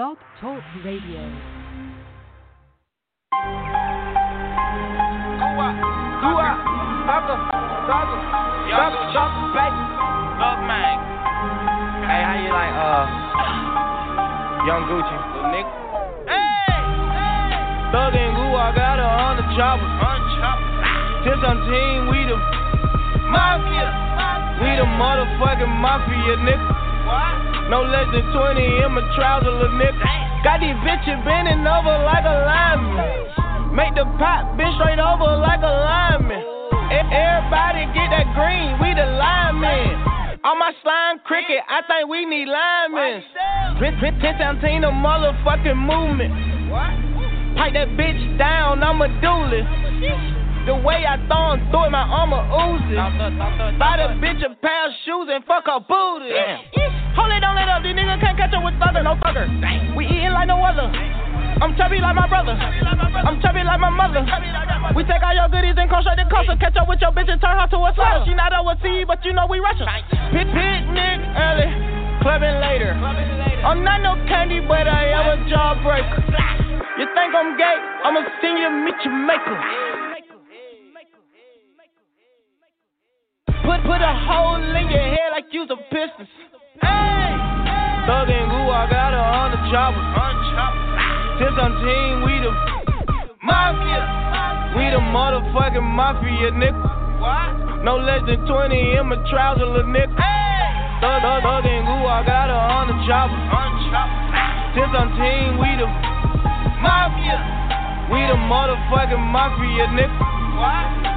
Blog Talk Radio. Up, man. Hey, how you like, uh, Young Gucci? Little nigga. Hey! Thug and Goo, I got her on the chopper. Unchop. Since I'm team, we the Mafia. We the motherfucking mafia, nigga. What? No less than 20 in my trousers, little nigga. Got these bitches bending over like a lineman. Make the pot bend straight over like a lineman. Everybody get that green, we the linemen. On my slime cricket, I think we need linemen. Prince Santino motherfucking movement. Pipe that bitch down, I'm a duelist. The way I throw him through it, my armor oozes. Buy the bitch a pair of shoes and fuck her booty. Hold it, don't let up. These niggas can't catch up with thugger, no thugger. We eating like no other. I'm chubby like my brother. I'm chubby like my mother. We take all your goodies and cross straight to coast Catch up with your bitch and turn her to a slut. She not overseas, but you know we Russian. Pit picnic early, clubbing later. I'm not no candy, but I am a jawbreaker. You think I'm gay? I'ma send you meet your maker. Put put a hole in your head like you's a piston. Hey, Thug and Goo, I got her on the chopper. Unchop. Since I'm team, we the Mafia. we the motherfucking mafia, nigga. No less than 20 in my trousers, little nigga. Hey! Thug, thug, thug and Goo, I got her on the chopper. Unchop. Since I'm team, we the Mafia. we the motherfucking mafia, nigga.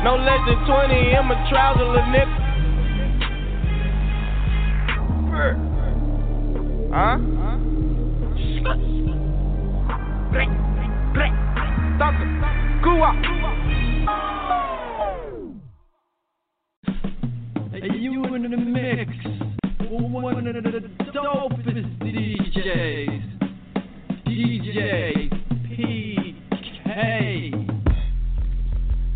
No less than 20 in my trousers, little nigga. Huh? Sucker. Goo up. Hey, you in the mix with one of the dopest DJs, DJ PK.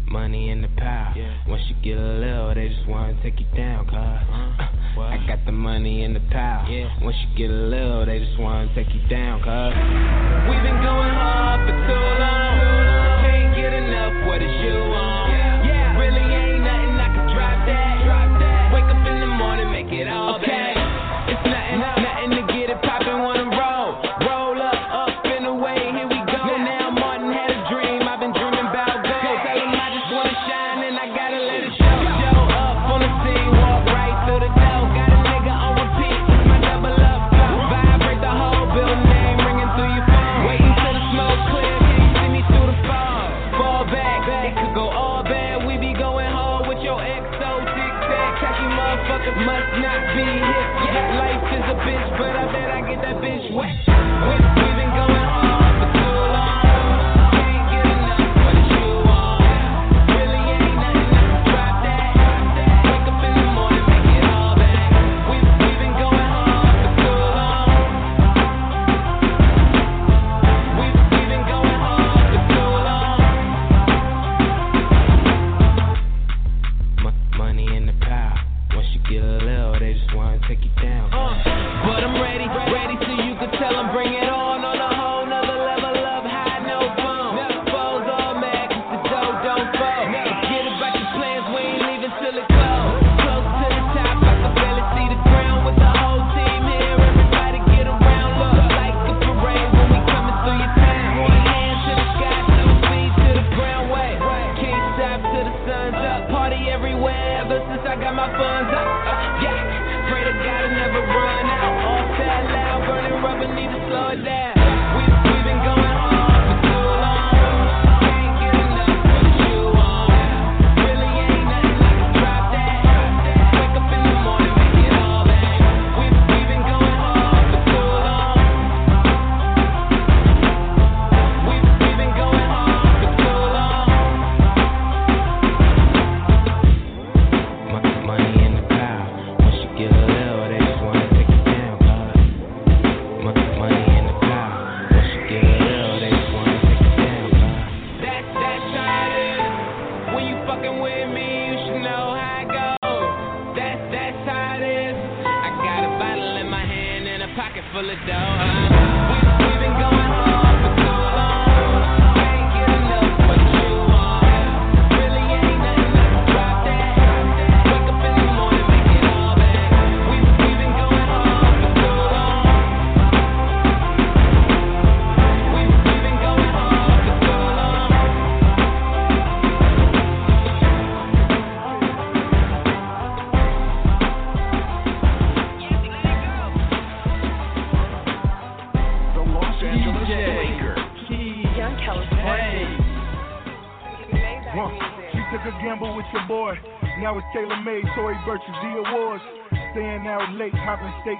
Money in the pile. Once you get a little, they just wanna take you down, cuz. Uh, I got the money in the pile. Once you get a little, they just wanna take you down, cuz. We've been going hard for too long. Can't get enough, what is you on?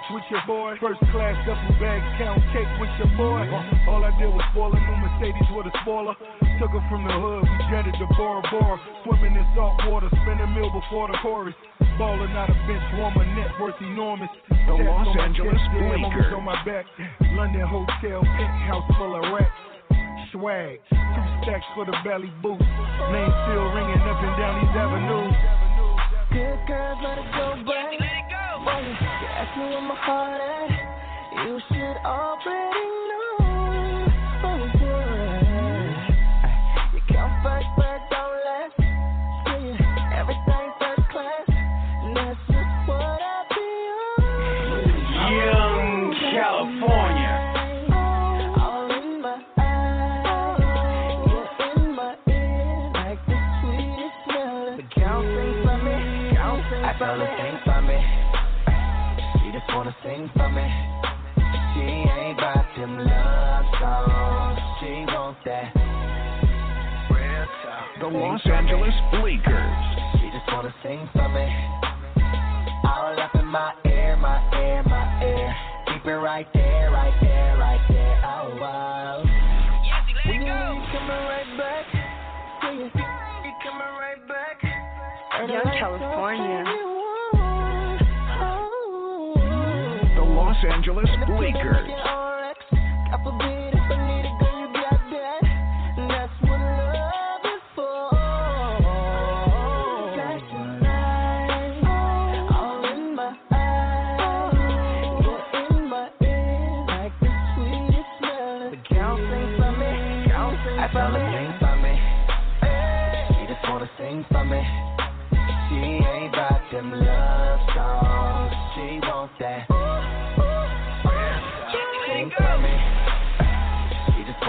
With your boy.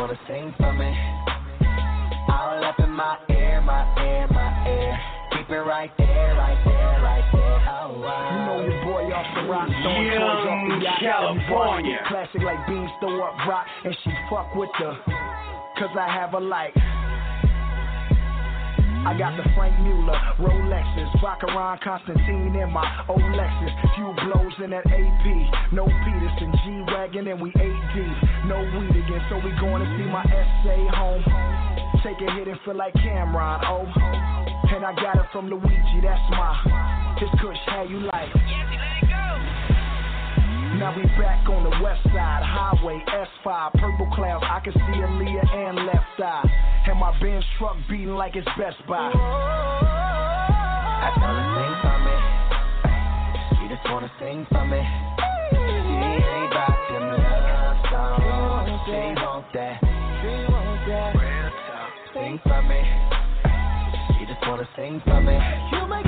She just wanna sing for me. All up in my ear, my ear, my ear. Keep it right there, right there, right there. Oh wow. You know your boy off the rock, throwing toys off the Young yacht. California. Classic like beans, throw up rock, and she fuck with the. Cause I have a like. I got the Franck Muller, Rolexes, Vacheron Constantin in my old Lexus. Few blows in that AP, no Peterson, G Wagon, and we 8 deep. No weed again, so we going to see my SA home. Take a hit and feel like Cameron, oh. And I got it from Luigi, that's my. His kush, how you like? Now we back on the west side, highway S5, purple clouds. I can see Aaliyah and left eye. And my Benz truck beating like it's Best Buy. I tell her sing for me. She just wanna sing for me. She ain't about them love songs. She want that. She Real talk. Sing for me. She just wanna sing for me. You make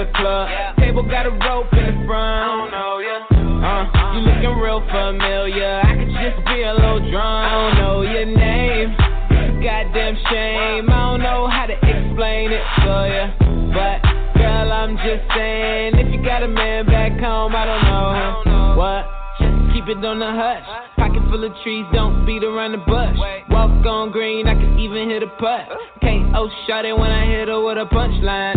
the club, table got a rope in the front. Uh, you looking real familiar. I could just be a little drunk. I don't know your name. It's a goddamn shame. I don't know how to explain it for ya. But, girl, I'm just saying. If you got a man back home, I don't know. What? It on the hush. Pocket full of trees, don't beat around the bush. Walk on green, I can even hit a putt. KO oh, shot it when I hit her with a punchline.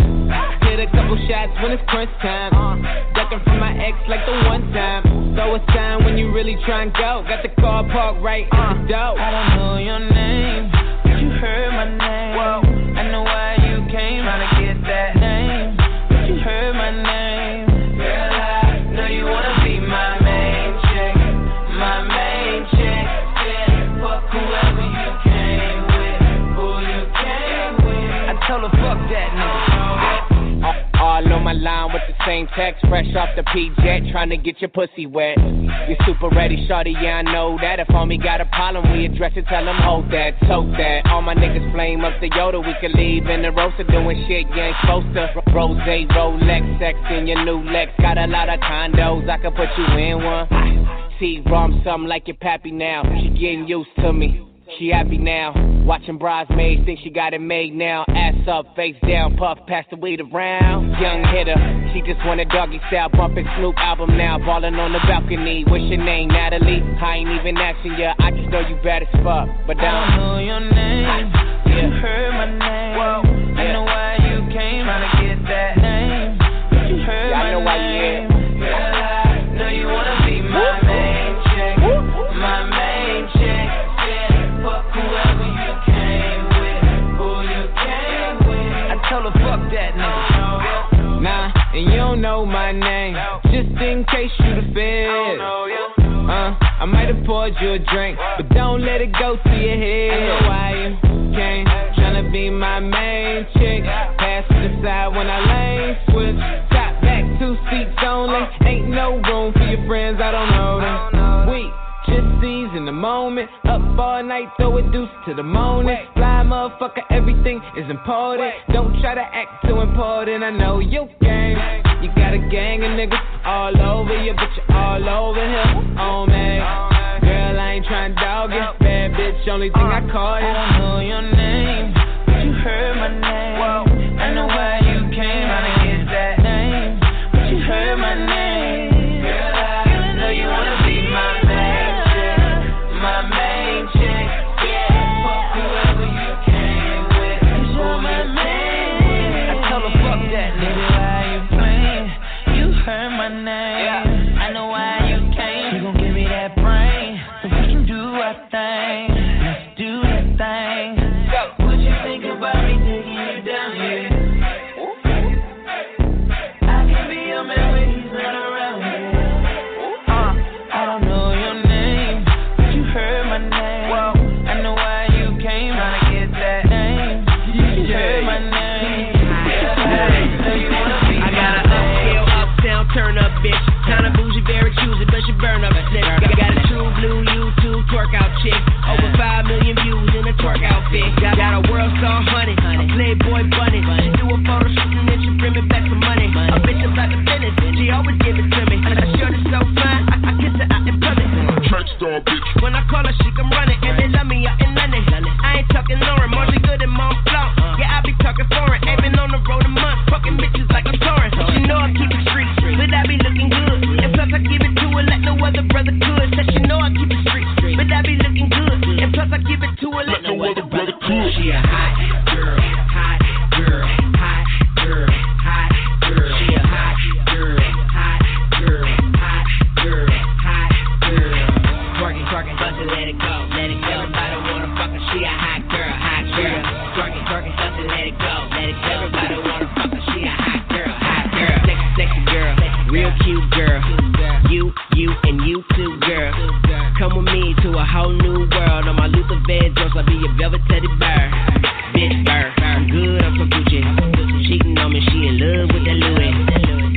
Hit a couple shots when it's crunch time. Ducking from my ex like the one time. Throw a sign when you really try and go. Got the car parked right at the door. I don't know your name, but you heard my name. I know why you came trying to get that name, but you heard my name. Told her fuck that nigga. All on my line with the same text. Fresh off the P-Jet, trying to get your pussy wet. You super ready, shorty, yeah, I know that. If homie got a problem, we address it, tell him hold that, tote that. All my niggas flame up the Yoda, we can leave in the roaster doing shit you ain't supposed to. Rose, Rolex, sex in your new Lex. Got a lot of condos, I can put you in one. T-Rom, something like your pappy now. She getting used to me. She happy now. Watching bridesmaids, think she got it made now. Ass up, face down, puff, pass the weed around. Young hitter, she just want a doggy style, bumping Snoop album now. Ballin' on the balcony. What's your name, Natalie? I ain't even asking ya, I just know you bad as fuck. But I don't know your name. Yeah. You heard my name. Whoa. Yeah. I know why you came. Trying to get that name. You heard yeah, my I know name. why you here. Girl, I know you wanna be my main chick. And you don't know my name. Just in case you the fed. Uh, I might have poured you a drink, but don't let it go to your head. I know why you came, tryna be my main chick. Pass to the side when I lane switch. Moment. Up all night, throw a deuce to the morning. Fly motherfucker, everything is important. Don't try to act too important. I know you game. You got a gang of niggas all over you, but you're all over here. Oh man, girl, I ain't trying to dog it. Bad bitch, only thing I call you. I know got a world star honey, a playboy bunny. She do a photo shoot and then she bring me back some money. A bitch about the business, she always give it to me. Her shirt is so fine, I, I kiss her out in public. Track star bitch. When I call her, she come running, and they love me out in London. I ain't talking Lauren, more she good than Mont Blanc. Yeah, I be talking foreign, ain't been on the road a month, fucking bitches like I'm touring. She know I keep it street, but I be looking good. And plus I give it to her like no other brother could. Said she know I keep it street, but I be looking good. And plus I give it to her like no other brother could. She a hot girl, hot I'll be a velvet teddy bear. Bitch, bear. I'm good, I'm so Gucci. Cheating on me, she in love with that Louis.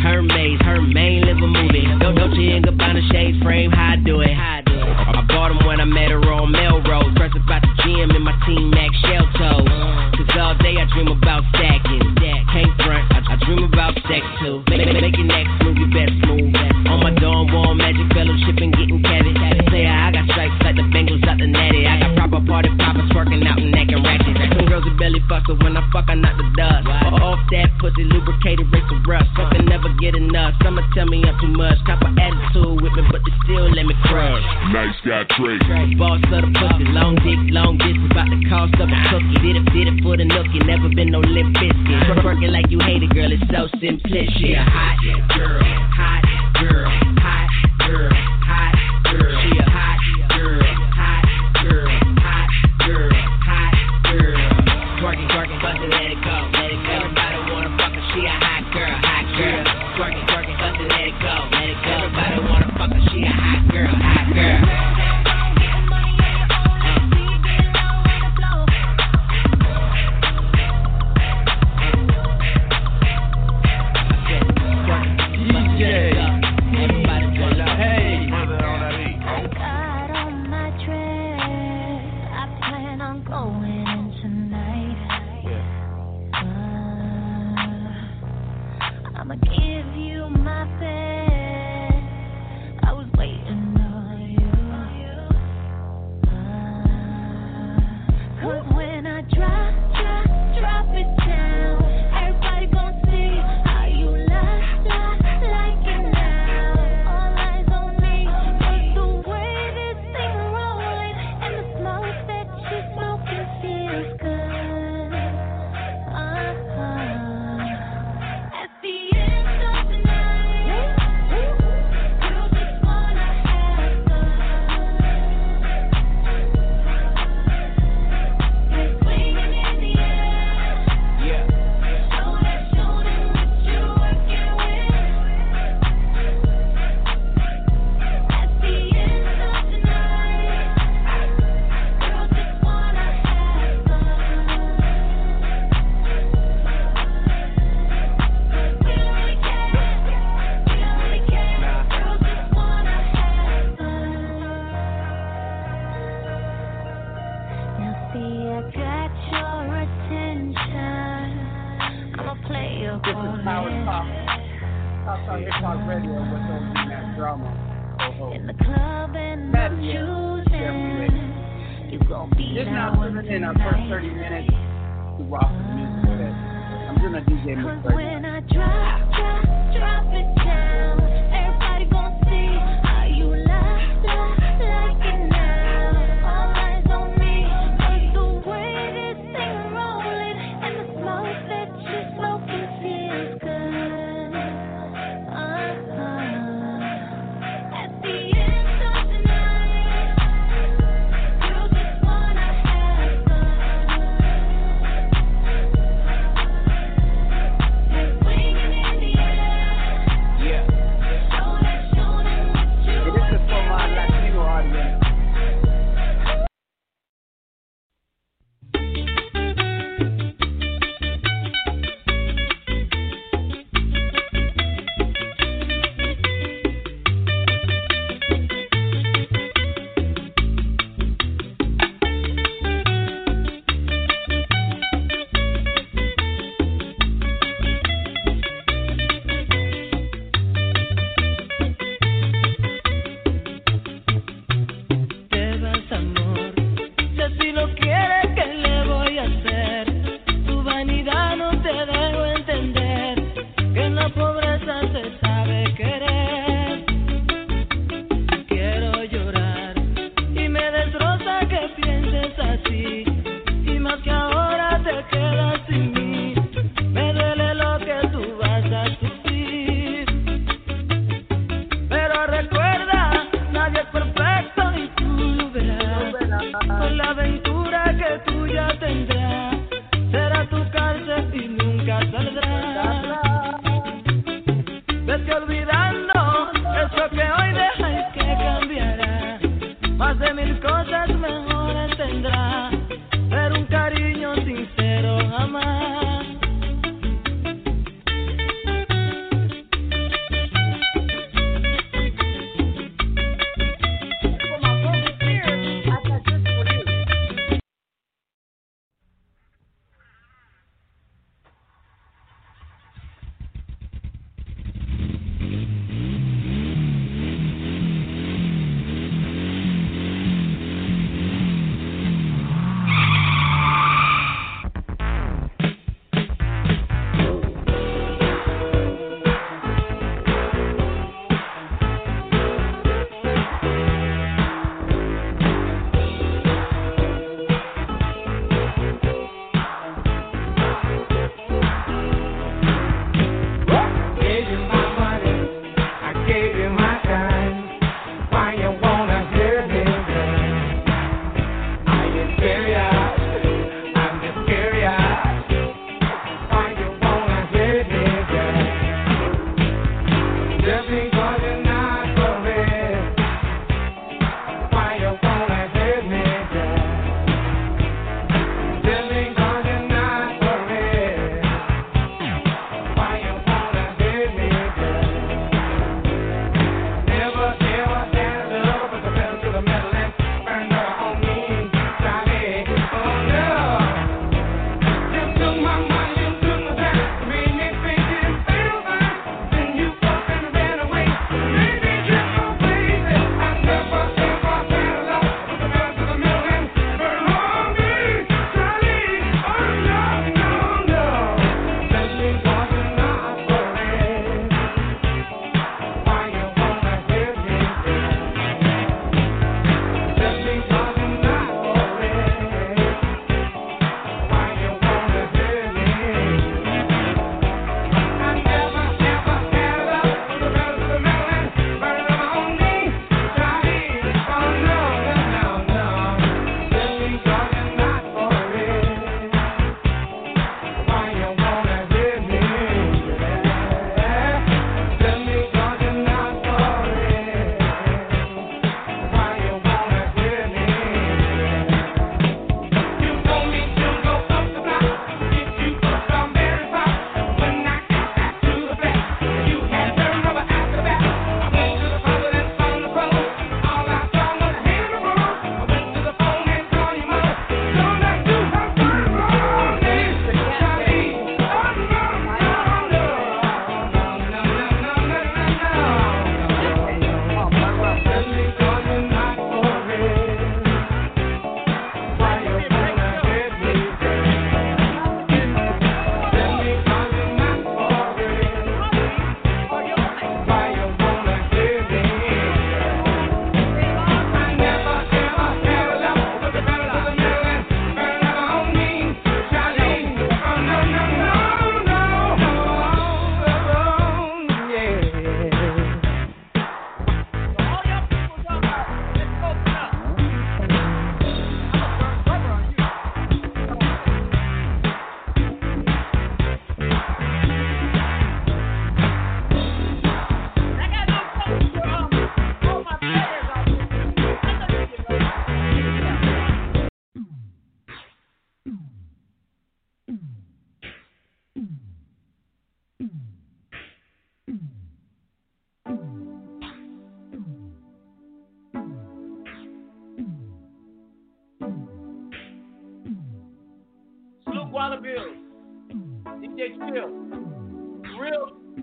Hermes, her main liver movie. Don't, don't you ain't Gabbana shades frame, how I do it. I bought them when I met her on Melrose. First about the gym and my team Max Shell. Cause all day I dream about stacking. Can't front, I, I dream about sex too. Make, make, make your next move, you best move. On my dorm Some girls are belly fuckers when I fuck, I knock the dust. Off that pussy, lubricated, race the rust. Something never get enough. Some tell me I'm too much. Cop a attitude with me, but they still let me crush. Nice guy Trey. Boss of the pussy, long dick, long distance, about the cost of a cookie. Did it, did it for the nookie, never been no lip biscuit. Working like you hate it, girl, it's so simplistic. She a girl, hot girl, hot girl, hot girl.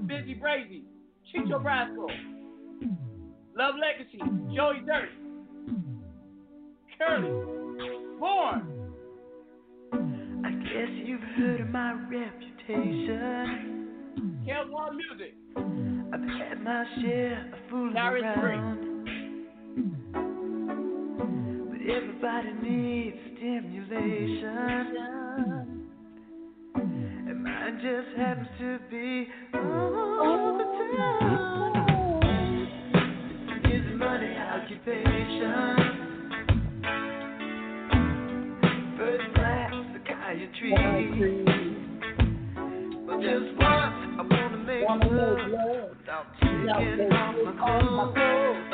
Busy Brazy, Chicho Brasco, Love Legacy, Joey Dirt, Curly, Born. I guess you've heard of my reputation. Kelmar Music. I've had my share of fooling around. Free. But everybody needs stimulation. Mine just happens to be all the time. Money occupation. First class psychiatry. Just once, I wanna make love without taking off my clothes.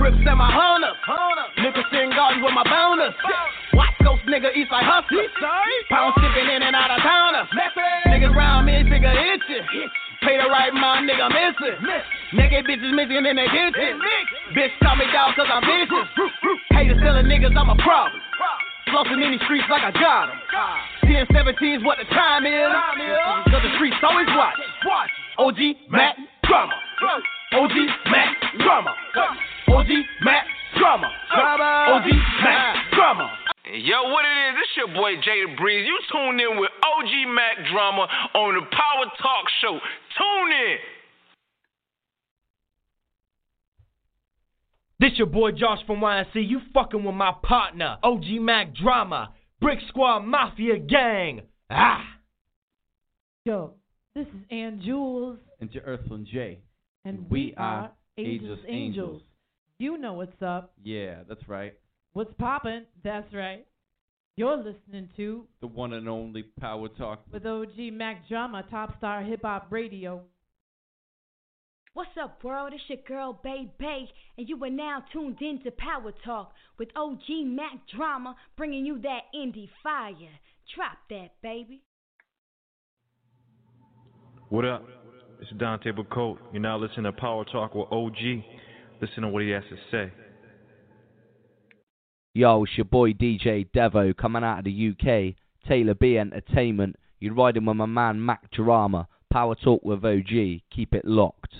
Just for my grips and my hunters. Nicholson Garden with my bonus. Watch Coast nigga, East Side hustler. Pound sipping in and out of towners. Niggas round me, figure itchy. Pay the right mind, nigga missing. Naked bitches missing in the kitchen. Bitch call me dog cause I'm vicious. Haters telling niggas I'm a problem. Flossing in these streets like I got 'em. 10 17's what the time is. Cause the streets always watch. OG Mack Drama. OG Mack Drama. OG Mack Drama. Drama. OG Mack Drama. Yo, what it is? It's your boy Jada Breeze. You tuned in with OG Mack Drama on the Power Talk Show. Tune in. This your boy Josh from YNC. You fucking with my partner, OG Mack Drama, Brick Squad Mafia Gang. Ah! Yo, this is Ann Jules, And your Earthling J. and we are Ageless Angels. You know what's up. Yeah, that's right. What's poppin'? That's right. You're listening to The one and only Power Talk. with OG Mack Drama, Top Star Hip Hop Radio. What's up, world? It's your girl, Bay Bay, and you are now tuned in to Power Talk with OG Mack Drama, bringing you that indie fire. Drop that, baby. What up? It's Dante Bacote. You're now listening to Power Talk with OG. Listen to what he has to say. Yo, it's your boy DJ Devo coming out of the UK. Taylor B Entertainment. You're riding with my man Mack Drama. Power Talk with OG. Keep it locked.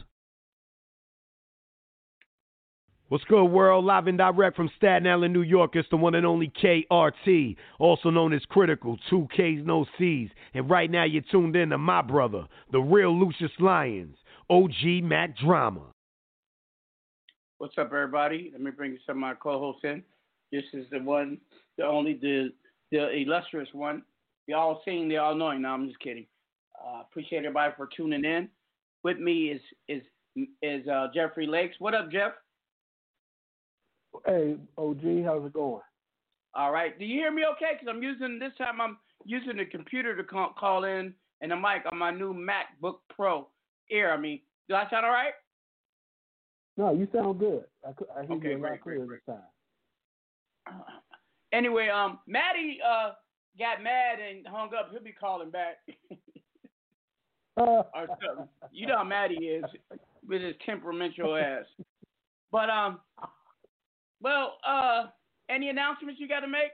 What's good, world? Live and direct from Staten Island, New York. It's the one and only KRT, also known as Kritikal, two Ks, no Cs. And right now, you're tuned in to my brother, the real Lucius Lyons, OG Mack Drama. What's up, everybody? Let me bring some of my co-hosts in. This is the one, the only, the the illustrious one. The all seeing, the all knowing. No, I'm just kidding. Uh, appreciate everybody for tuning in. With me is is is uh, Jeffrey Lakes. What up, Jeff? Hey, OG, how's it going? All right. Do you hear me okay? Because I'm using this time. I'm using the computer to call, call in and the mic on my new MacBook Pro Air. I mean, do I sound all right? No, you sound good. I, I hear Okay, you a lot great, clearer great, this time. Anyway, um, Matty uh got mad and hung up. He'll be calling back. or something. You know how Matty is with his temperamental ass. But um, well, uh, any announcements you got to make?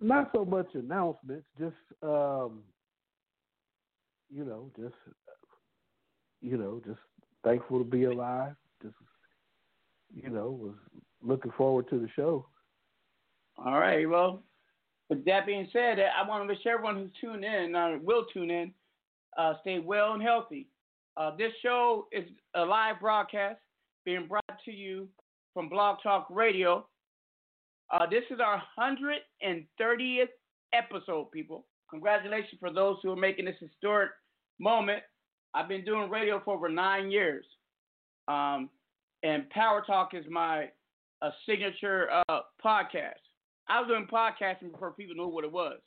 Not so much announcements, just um, you know, just you know, just thankful to be alive. Just you know, was looking forward to the show. All right. Well, with that being said, I want to wish everyone who's tuned in, uh, will tune in, uh, stay well and healthy. Uh, this show is a live broadcast being brought to you from Blog Talk Radio. Uh, this is our 130th episode, people. Congratulations for those who are making this historic moment. I've been doing radio for over nine years. Um, and Power Talk is my uh, signature uh, podcast. I was doing podcasting before people knew what it was.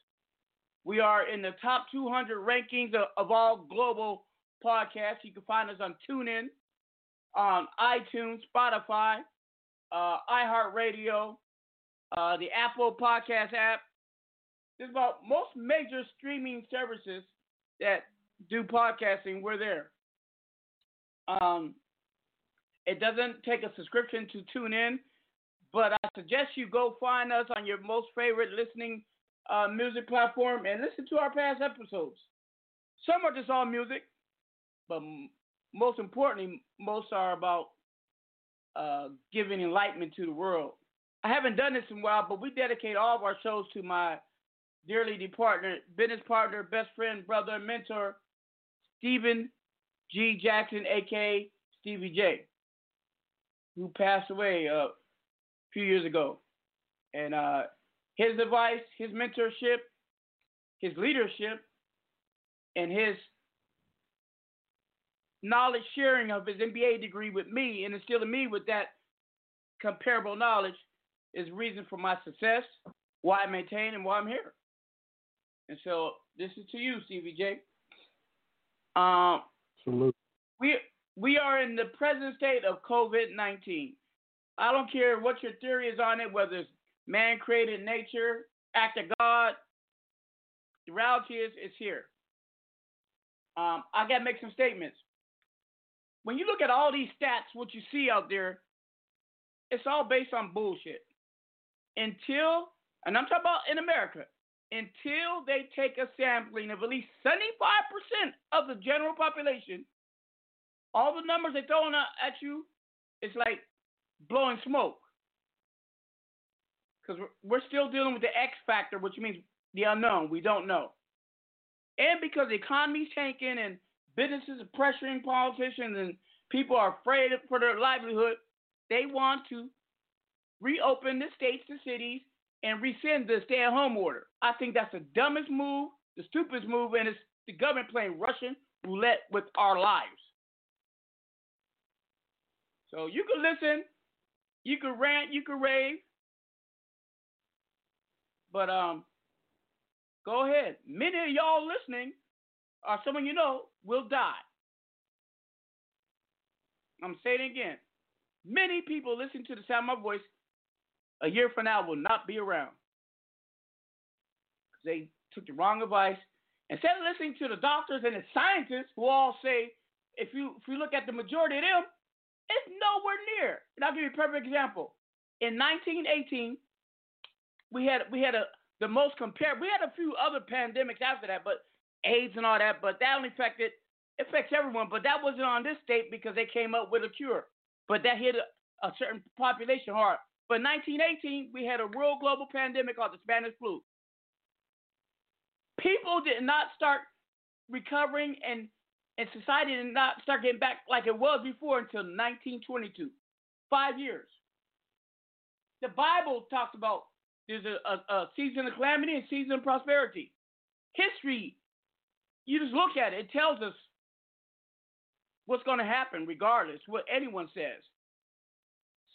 We are in the top 200 rankings of, of all global podcasts. You can find us on TuneIn, on iTunes, Spotify, uh, iHeartRadio, uh, the Apple Podcast app. There's about most major streaming services that do podcasting. We're there. Um, it doesn't take a subscription to tune in, but I suggest you go find us on your most favorite listening uh, music platform and listen to our past episodes. Some are just all music, but m- most importantly, most are about uh, giving enlightenment to the world. I haven't done this in a while, but we dedicate all of our shows to my dearly departed business partner, best friend, brother, mentor, Stephen G. Jackson, aka Stevie J, who passed away uh, a few years ago. And uh, his advice, his mentorship, his leadership, and his knowledge sharing of his MBA degree with me and instilling me with that comparable knowledge is reason for my success, why I maintain, and why I'm here. And so this is to you, Stevie J. Um, Salute. we we are in the present state of COVID nineteen. I don't care what your theory is on it, whether it's man created nature, act of God. The reality is, it's here. Um, I got to make some statements. When you look at all these stats, what you see out there, it's all based on bullshit. Until, and I'm talking about in America, until they take a sampling of at least 75% of the general population, all the numbers they're throwing at you, it's like blowing smoke. Because we're still dealing with the X factor, which means the unknown. We don't know. And because the economy's tanking and businesses are pressuring politicians and people are afraid for their livelihood, they want to reopen the states, the cities, and rescind the stay at home order. I think that's the dumbest move, the stupidest move, and it's the government playing Russian roulette with our lives. So you can listen, you can rant, you can rave, but um, go ahead. Many of y'all listening, or someone you know, will die. I'm saying it again. Many people listening to the sound of my voice a year from now will not be around. They took the wrong advice. Instead of listening to the doctors and the scientists who all say, if you if you look at the majority of them, it's nowhere near. And I'll give you a perfect example. In 1918, we had we had a the most compared. We had a few other pandemics after that, but AIDS and all that. But that only affected affects everyone. But that wasn't on this state because they came up with a cure. But that hit a, a certain population hard. But 1918, we had a real global pandemic called the Spanish flu. People did not start recovering and and society did not start getting back like it was before until 1922. Five years. The Bible talks about there's a, a, a season of calamity and season of prosperity. History, you just look at it, it tells us what's going to happen regardless what anyone says.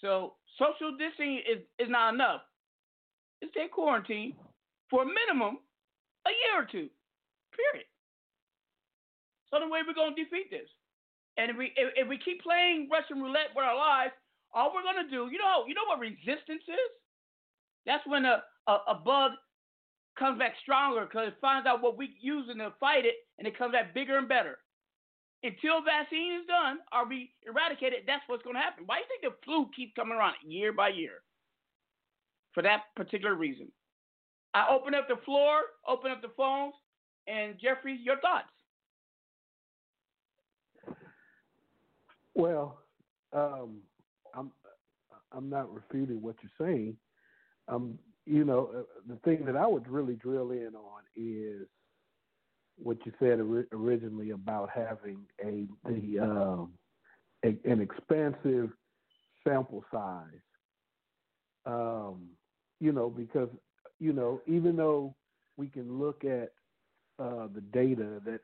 So social distancing is, is not enough. Just stay quarantined for a minimum a year or two. Period. So the way we're gonna defeat this. And if we if, if we keep playing Russian roulette with our lives, all we're gonna do, you know, you know what resistance is? That's when a, a, a bug comes back stronger because it finds out what we're using to fight it and it comes back bigger and better until vaccine is done or be eradicated, that's what's going to happen. Why do you think the flu keeps coming around year by year? For that particular reason. I open up the floor, open up the phones, and Jeffrey, your thoughts. Well, um, I'm I'm not refuting what you're saying. Um, you know, uh, the thing that I would really drill in on is what you said ori- originally about having a the um, a, an expansive sample size. Um, you know, because you know, even though we can look at uh, the data that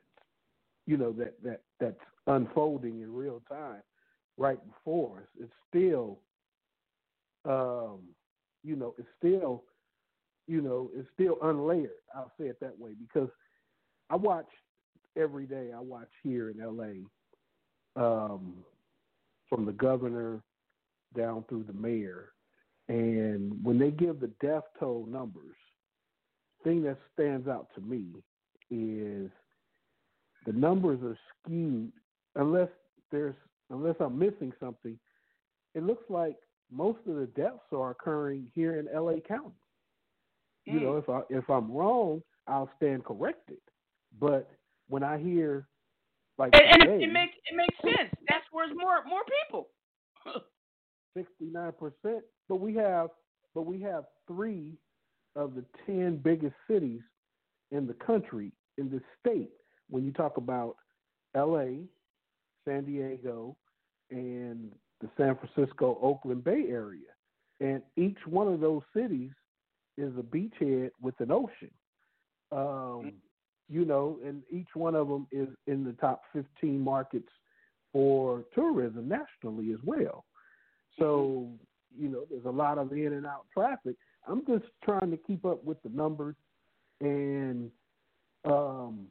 you know that that that's unfolding in real time right before us, it's still um, you know, it's still you know, it's still unlayered. I'll say it that way because I watch every day. I watch here in L.A. Um, from the governor down through the mayor, and when they give the death toll numbers, thing that stands out to me is the numbers are skewed unless there's unless I'm missing something. It looks like most of the deaths are occurring here in LA County. You know, if I if I'm wrong, I'll stand corrected. But when I hear like And, and today, it, it makes it makes sense. That's where it's more more people. sixty nine percent, but we have but we have three of the ten biggest cities in the country in the state. When you talk about L.A., San Diego, and the San Francisco Oakland Bay Area, and each one of those cities is a beachhead with an ocean. Um, you know, and each one of them is in the top 15 markets for tourism nationally as well. So, you know, there's a lot of in and out traffic. I'm just trying to keep up with the numbers and um,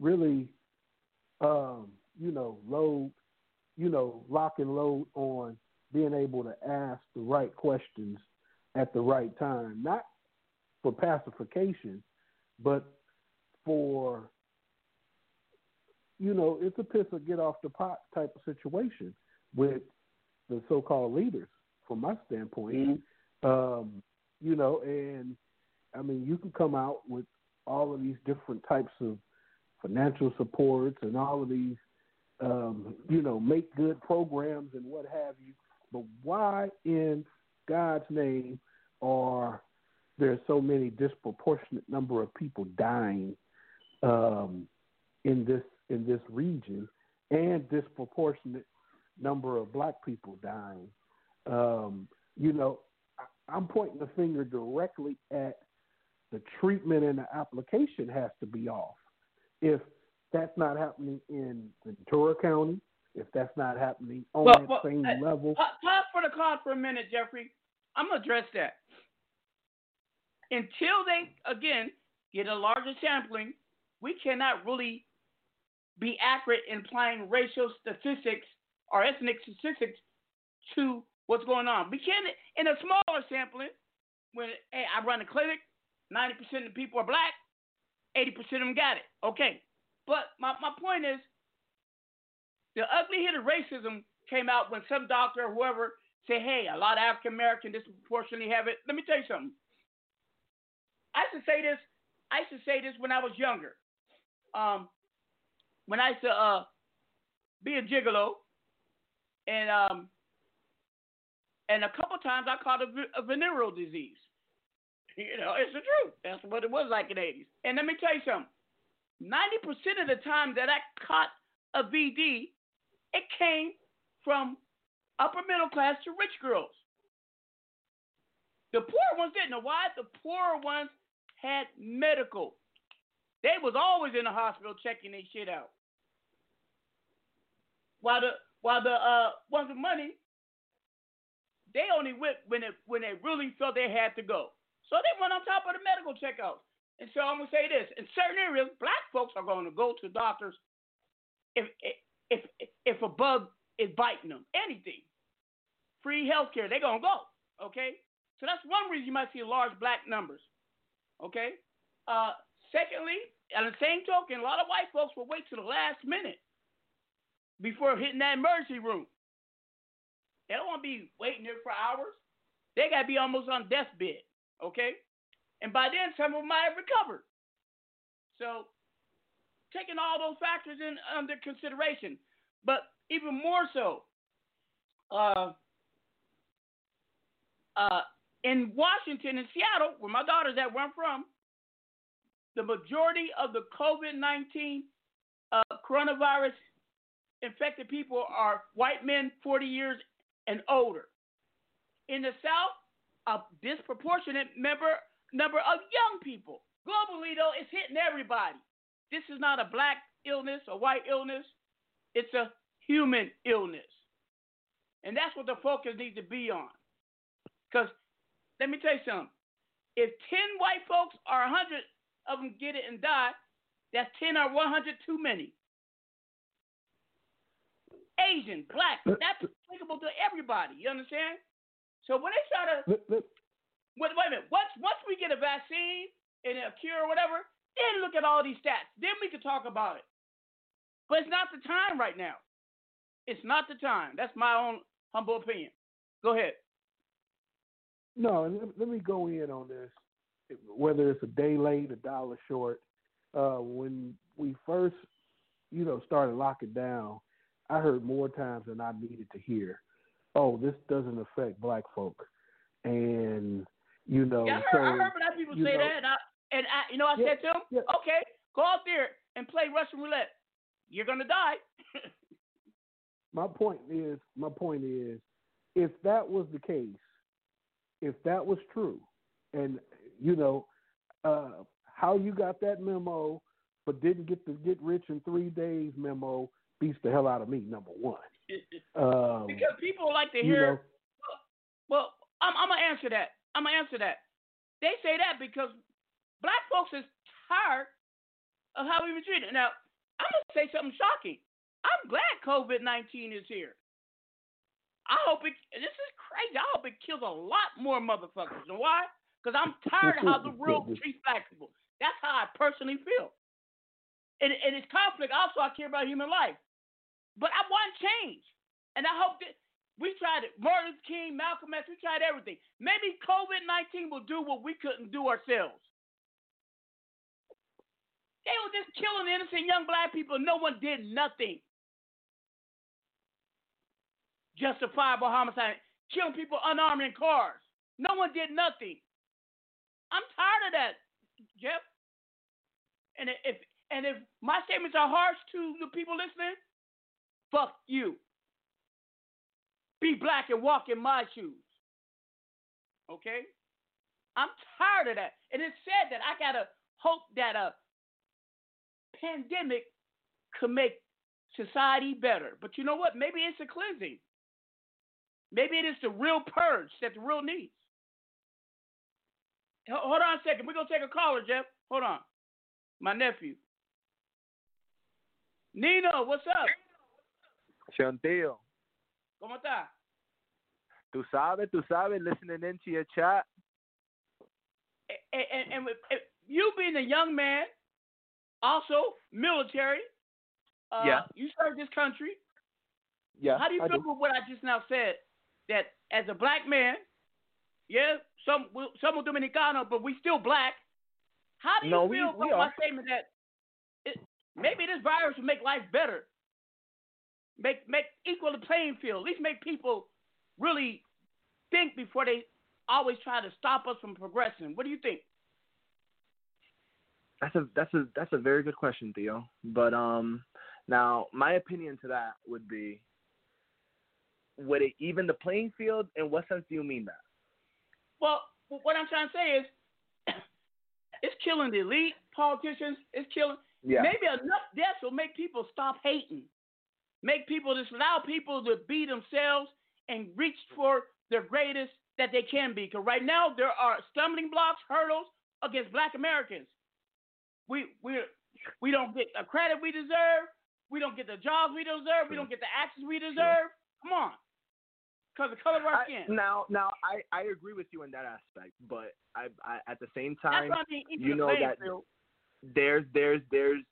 really, um, you know, load, you know, lock and load on being able to ask the right questions at the right time, not for pacification, but for you know, it's a piss or get off the pot type of situation with the so-called leaders, from my standpoint. Um, you know, and I mean, you can come out with all of these different types of financial supports and all of these, um, you know, make good programs and what have you. But why in God's name are there so many disproportionate number of people dying um, in this in this region, and disproportionate number of black people dying? Um, you know, I- I'm pointing the finger directly at the treatment and the application has to be off. If that's not happening in Ventura County, if that's not happening on Well, that well, same uh, level, Pa- Pause for the cause for a minute, Jeffrey. I'm gonna address that. Until they again get a larger sampling, we cannot really be accurate in applying racial statistics or ethnic statistics to what's going on. We can in a smaller sampling when hey, I run a clinic, ninety percent of the people are black, eighty percent of them got it. Okay. But my, my point is the ugly hit of racism came out when some doctor or whoever say, hey, a lot of African American disproportionately have it. Let me tell you something. I used to say this. I used to say this when I was younger. Um, when I used to uh, be a gigolo, and um, and a couple times I caught a, a venereal disease. You know, it's the truth. That's what it was like in the 80s. And let me tell you something. 90% of the time that I caught a VD, it came from upper middle class to rich girls. The poor ones didn't know why. The poor ones had medical. They was always in the hospital checking their shit out. While the while the uh ones with money, they only went when it when they really felt they had to go. So they went on top of the medical checkouts. And so I'm gonna say this: in certain areas, black folks are going to go to doctors if if if, if a bug is biting them, anything, free healthcare, they're gonna go. Okay, so that's one reason you might see large black numbers. Okay. Uh, secondly, on the same token, a lot of white folks will wait to the last minute before hitting that emergency room. They don't want to be waiting there for hours. They got to be almost on deathbed. Okay. And by then, some of them might have recovered. So, taking all those factors in under consideration, but even more so, uh, uh, in Washington and Seattle, where my daughter's at, where I'm from, the majority of the COVID 19 uh, coronavirus infected people are white men 40 years and older. In the South, a disproportionate member, number of young people. Globally, though, it's hitting everybody. This is not a black illness, a white illness. It's a human illness. And that's what the focus needs to be on. Because let me tell you something. If 10 white folks or 100 of them get it and die, that's 10 or 100 too many. Asian, black, that's applicable to everybody. You understand? So when they try to, wait, wait a minute, once, once we get a vaccine and a cure or whatever, then look at all these stats. Then we can talk about it. But it's not the time right now. It's not the time. That's my own humble opinion. Go ahead. No, let, let me go in on this. Whether it's a day late, a dollar short. Uh, when we first, you know, started locking down, I heard more times than I needed to hear. Oh, this doesn't affect black folk, and you know. Yeah, I heard, so, I heard black people say know, that, and I, and I, you know, I Yeah, said to them, okay, go out there and play Russian roulette. You're gonna die. my point is my point is if that was the case if that was true and you know uh how you got that memo but didn't get the get rich in three days memo beats the hell out of me number one um because people like to you hear. know, Well, I'm, I'm gonna answer that. I'm gonna answer that. They say that because black folks is tired of how we've been treated. Now, I'm gonna say something shocking. I'm glad COVID 19 is here. I hope it. This is crazy. I hope it kills a lot more motherfuckers. And why? Because I'm tired of how the world treats black people. That's how I personally feel. And, and it's conflict. Also, I care about human life. But I want change. And I hope that we tried it. Martin Luther King, Malcolm X, we tried everything. Maybe COVID 19 will do what we couldn't do ourselves. They were just killing innocent young black people. No one did nothing. Justifiable homicide. Killing people unarmed in cars. No one did nothing. I'm tired of that, Jeff. And if and if my statements are harsh to the people listening, fuck you. Be black and walk in my shoes. Okay? I'm tired of that. And it's said that I gotta hope that a pandemic could make society better. But you know what? Maybe it's a cleansing. Maybe it is the real purge that the real needs. Ho- Hold on a second. We're gonna take a caller, Jeff. Hold on. My nephew. Nino, what's up? Chantillo, ¿Cómo está? tú sabes, tú sabes, listening into your chat. and, and, and with, you being a young man, also military, uh, Yeah. you served this country. Yeah, How do you I feel do. with what I just now said? That as a black man, yeah, some some are Dominicano, but we still black. How do you No, feel we about my statement that it, maybe this virus will make life better, make make equal the playing field, at least make people really think before they always try to stop us from progressing. What do you think? That's a that's a that's a very good question, Theo. But um, now my opinion to that would be, would it even the playing field? In what sense do you mean that? Well, what I'm trying to say is, it's killing the elite politicians. It's killing. Yeah. Maybe enough deaths will make people stop hating. Make people just allow people to be themselves and reach for their greatest that they can be. Because right now there are stumbling blocks, hurdles against Black Americans. We we we don't get the credit we deserve. We don't get the jobs we deserve. We don't get the access we deserve. Come on, because the color of our I- now, now I, I agree with you in that aspect, but I, I at the same time, I mean. you know that field. there's there's there's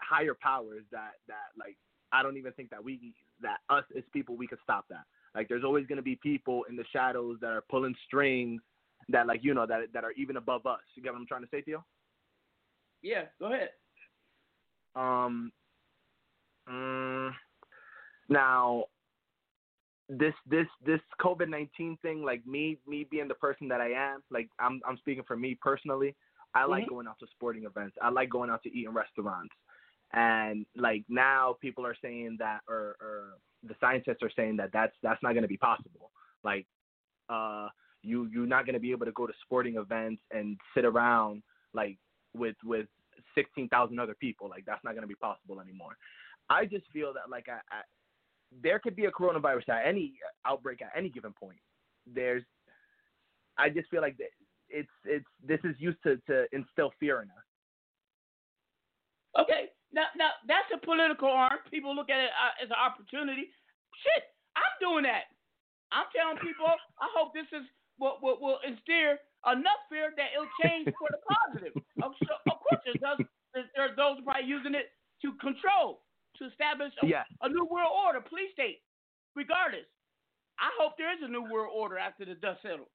higher powers that that like I don't even think that we that us as people we could stop that. Like there's always gonna be people in the shadows that are pulling strings that like you know that that are even above us. You get what I'm trying to say, Theo? Yeah, go ahead. Um. mm, now, this this this COVID nineteen thing, like me me being the person that I am, like I'm I'm speaking for me personally. I like Mhm. going out to sporting events. I like going out to eat in restaurants. And like now, people are saying that, or, or the scientists are saying that that's that's not going to be possible. Like, uh, you you're not going to be able to go to sporting events and sit around like with with sixteen thousand other people. Like that's not going to be possible anymore. I just feel that like I, I, there could be a coronavirus at any outbreak at any given point. There's, I just feel like it's it's this is used to to instill fear in us. Okay, now now that's a political arm. People look at it uh, as an opportunity. Shit, I'm doing that. I'm telling people. I hope this is what will, will instill enough fear that it'll change for the positive. Of, of course, there's those, there- there are those probably using it to control, to establish a, Yes. a new world order, police state. Regardless, I hope there is a new world order after the dust settles.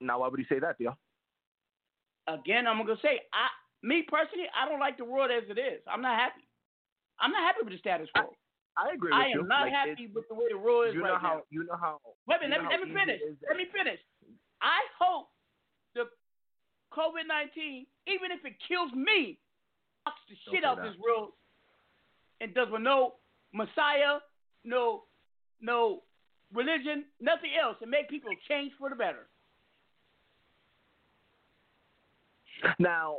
Now, why would you say that, Theo? again, I'm gonna say, I, me personally, I don't like the world as it is. I'm not happy. I'm not happy with the status quo. I agree with I you. am not Like, happy with the way the world is You know right how now. you know how. Wait a you minute, let me, let me finish. it is that- Let me finish. I hope the COVID 19, even if it kills me, the Don't shit out this world and does with no Messiah, no no religion, nothing else, and make people change for the better. Now,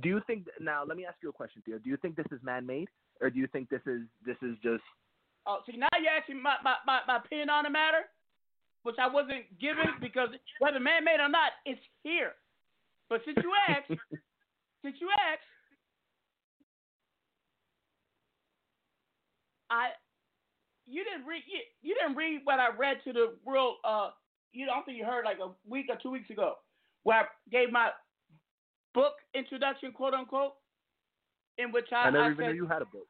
do you think? Now, let me ask you a question, Theo. Do you think this is man-made, or do you think this is this is just? Oh, see, now you're asking my, my, my, my opinion on the matter, which I wasn't given because whether man made or not, it's here. But since you asked, since you asked, I you didn't read you, you didn't read what I read to the world. Uh, you don't think you heard like a week or two weeks ago, where I gave my book introduction, quote unquote, in which I, I never I even said, knew you had a book.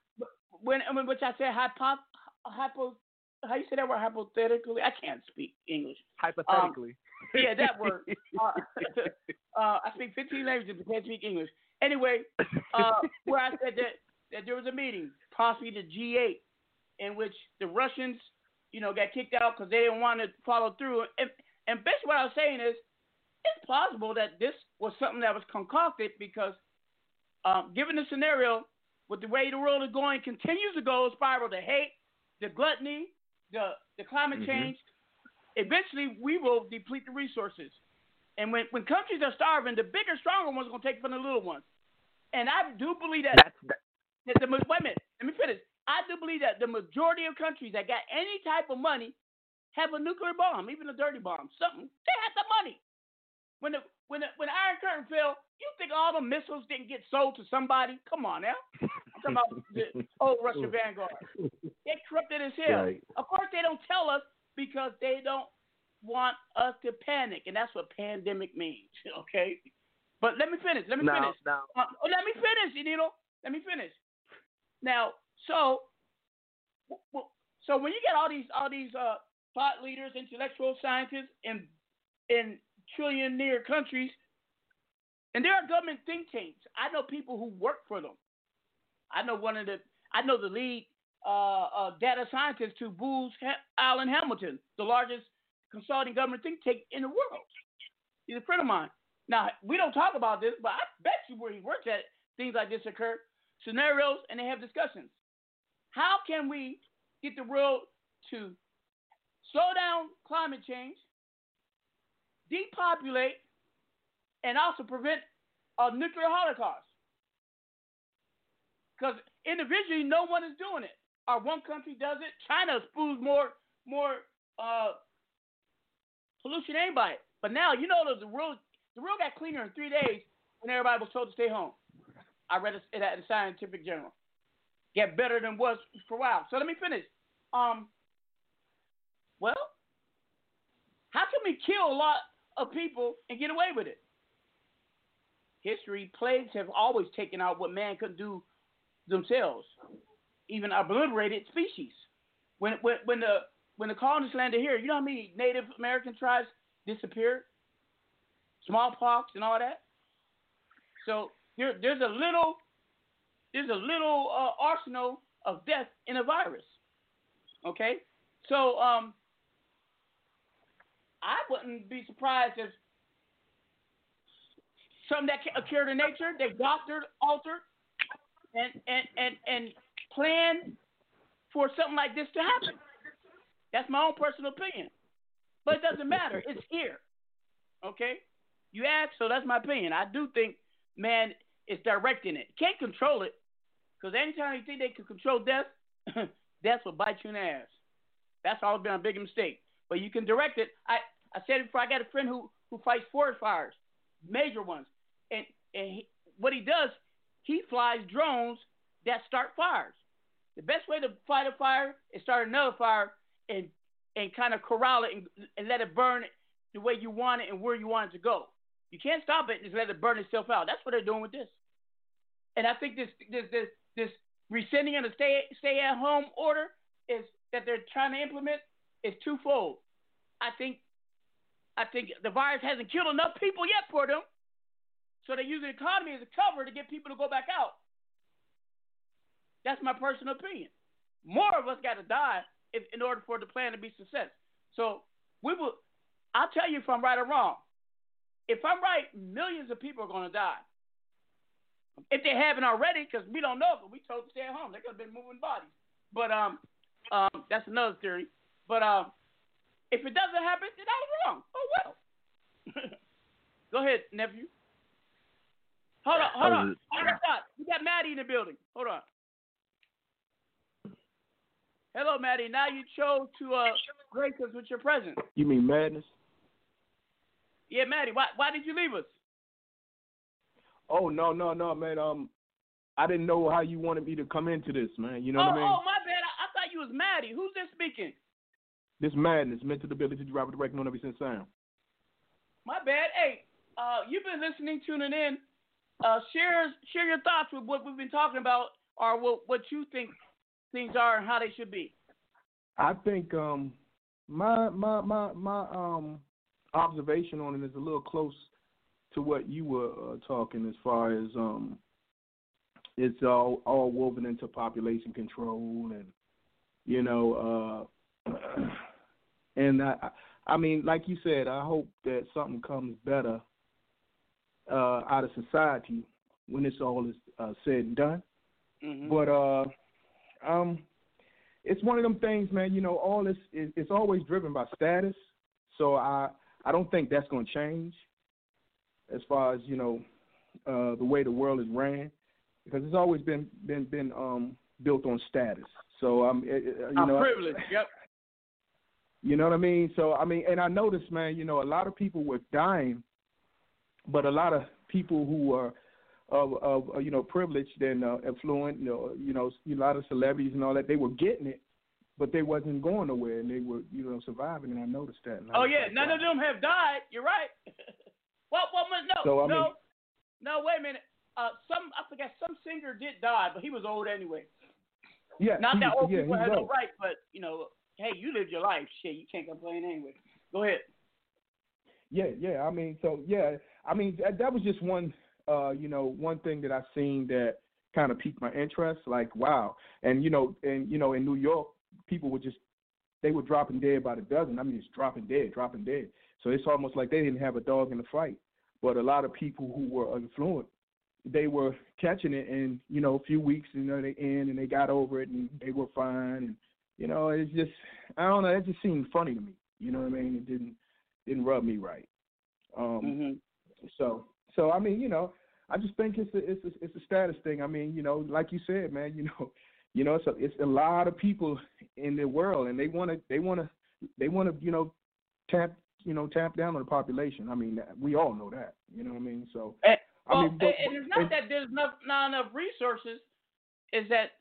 when in which I said hypo, hypo how you say that word hypothetically? I can't speak English. Hypothetically. Um, yeah, that word. Uh, uh, I speak 15 languages, but can't speak English. Anyway, uh, where I said that, that there was a meeting, possibly the G8, in which the Russians, you know, got kicked out because they didn't want to follow through. And, and basically what I was saying is, it's plausible that this was something that was concocted because, um, given the scenario, with the way the world is going, continues to go spiral to hate, the gluttony, the the climate Mhm. change. Eventually, we will deplete the resources, and when when countries are starving, the bigger, stronger ones are going to take from the little ones. And I do believe that. That's that, that the, wait a minute, let me finish. I do believe that the majority of countries that got any type of money have a nuclear bomb, even a dirty bomb, something. They had the money. When the when the when the Iron Curtain fell, you think all the missiles didn't get sold to somebody? Come on now. I'm talking about the old Russian Vanguard. They corrupted as hell. Right. Of course, they don't tell us because they don't want us to panic, and that's what pandemic means. Okay. But let me finish. Let me now, finish. now, Uh, oh, let me finish, Inito. Let me finish. Now, so, so when you get all these all these uh, thought leaders, intellectual scientists in in trillionaire countries, and there are government think tanks. I know people who work for them. I know one of the I know the lead uh, uh, data scientist to Booz Allen Hamilton, the largest consulting government think tank in the world. He's a friend of mine. Now we don't talk about this, but I bet you where he works at, things like this occur, scenarios, and they have discussions. How can we get the world to slow down climate change, depopulate, and also prevent a nuclear holocaust? Because individually, no one is doing it. Or one country does it. China spews more more uh, pollution than anybody. But now you know the world the world got cleaner in three days when everybody was told to stay home. I read it at the Scientific Journal. Get better than was for a while. So let me finish. Um. Well, how can we kill a lot of people and get away with it? History, plagues have always taken out what man couldn't do themselves, even obliterated species. When when when the when the colonists landed here, you know how many Native American tribes disappeared? Smallpox and all that. So there, there's a little there's a little uh, arsenal of death in a virus. Okay, so um, I wouldn't be surprised if something that occurred in nature, they doctored, altered, and and and and planned for something like this to happen. That's my own personal opinion, but it doesn't matter. It's here. Okay, you asked, so that's my opinion. I do think man is directing it. Can't control it, because anytime you think they can control death, death will bite you in the ass. That's always been a big mistake. But you can direct it. I, I said it before. I got a friend who who fights forest fires, major ones, and and he, what he does, he flies drones that start fires. The best way to fight a fire is start another fire and and kind of corral it and, and let it burn the way you want it and where you want it to go. You can't stop it and just let it burn itself out. That's what they're doing with this. And I think this this this, this rescinding of the stay stay at home order is that they're trying to implement is twofold. I think I think the virus hasn't killed enough people yet for them, so they use the economy as a cover to get people to go back out. That's my personal opinion. More of us got to die if, in order for the plan to be success. So we will. I'll tell you if I'm right or wrong. If I'm right, millions of people are going to die. If they haven't already, because we don't know, but we told them to stay at home. They could have been moving bodies. But um, um, that's another theory. But um, if it doesn't happen, then I was wrong. Oh well. Go ahead, nephew. Hold on, hold on. Hold on. stop. We got Matty in the building. Hold on. Hello, Matty. Now you chose to uh, grace us with your presence. You mean madness? Yeah, Matty. Why why did you leave us? Oh no no no man. Um, I didn't know how you wanted me to come into this, man. You know oh, what I mean? oh, my bad. I, I thought you was Matty. Who's this speaking? This madness, mental ability to drive a direct on every sense sound. My bad. Hey, uh, you've been listening, tuning in. Uh, share share your thoughts with what we've been talking about, or what what you think things are and how they should be. I think um my my my my um observation on it is a little close to what you were uh, talking as far as um it's all all woven into population control and you know uh and I I mean like you said I hope that something comes better uh out of society when this all is uh, said and done. Mm-hmm. but uh um it's one of them things man you know all this is it's always driven by status. So i i don't think that's going to change as far as you know uh the way the world is ran because it's always been been been um built on status so um it, it, you I'm know privileged. Yep. you know what I mean? So I mean, and I noticed, man, you know, a lot of people were dying, but a lot of people who are of, of uh, you know privileged and uh, affluent, you know, you know, a lot of celebrities and all that, they were getting it, but they wasn't going nowhere, and they were you know surviving. And I noticed that. And I Oh yeah, like, none wow. of them have died. You're right. well, well, no, So, I no, mean- no. Wait a minute. Uh, some I forget some singer did die, but he was old anyway. Yeah, Not that old yeah, people have no right, but you know, hey, you lived your life. Shit, you can't complain anyway. Go ahead. Yeah, yeah. I mean, so yeah. I mean, that, that was just one, uh, you know, one thing that I seen that kind of piqued my interest. Like, wow. And you know, and you know, in New York, people were just they were dropping dead by the dozen. I mean, just dropping dead, dropping dead. So it's almost like they didn't have a dog in the fight. But a lot of people who were affluent, they were catching it in you know a few weeks. You know, they in and they got over it and they were fine. And you know, it's just I don't know. It just seemed funny to me. You know what I mean? It didn't didn't rub me right. Um, Mm-hmm. So, so I mean, you know, I just think it's a it's a, it's a status thing. I mean, you know, like you said, man, you know, you know, it's a, it's a lot of people in the world, and they want to they want to they want to you know tap you know tap down on the population. I mean, we all know that. You know what I mean? So, And, I well, mean, but, and it's not that there's not, not enough resources. Is that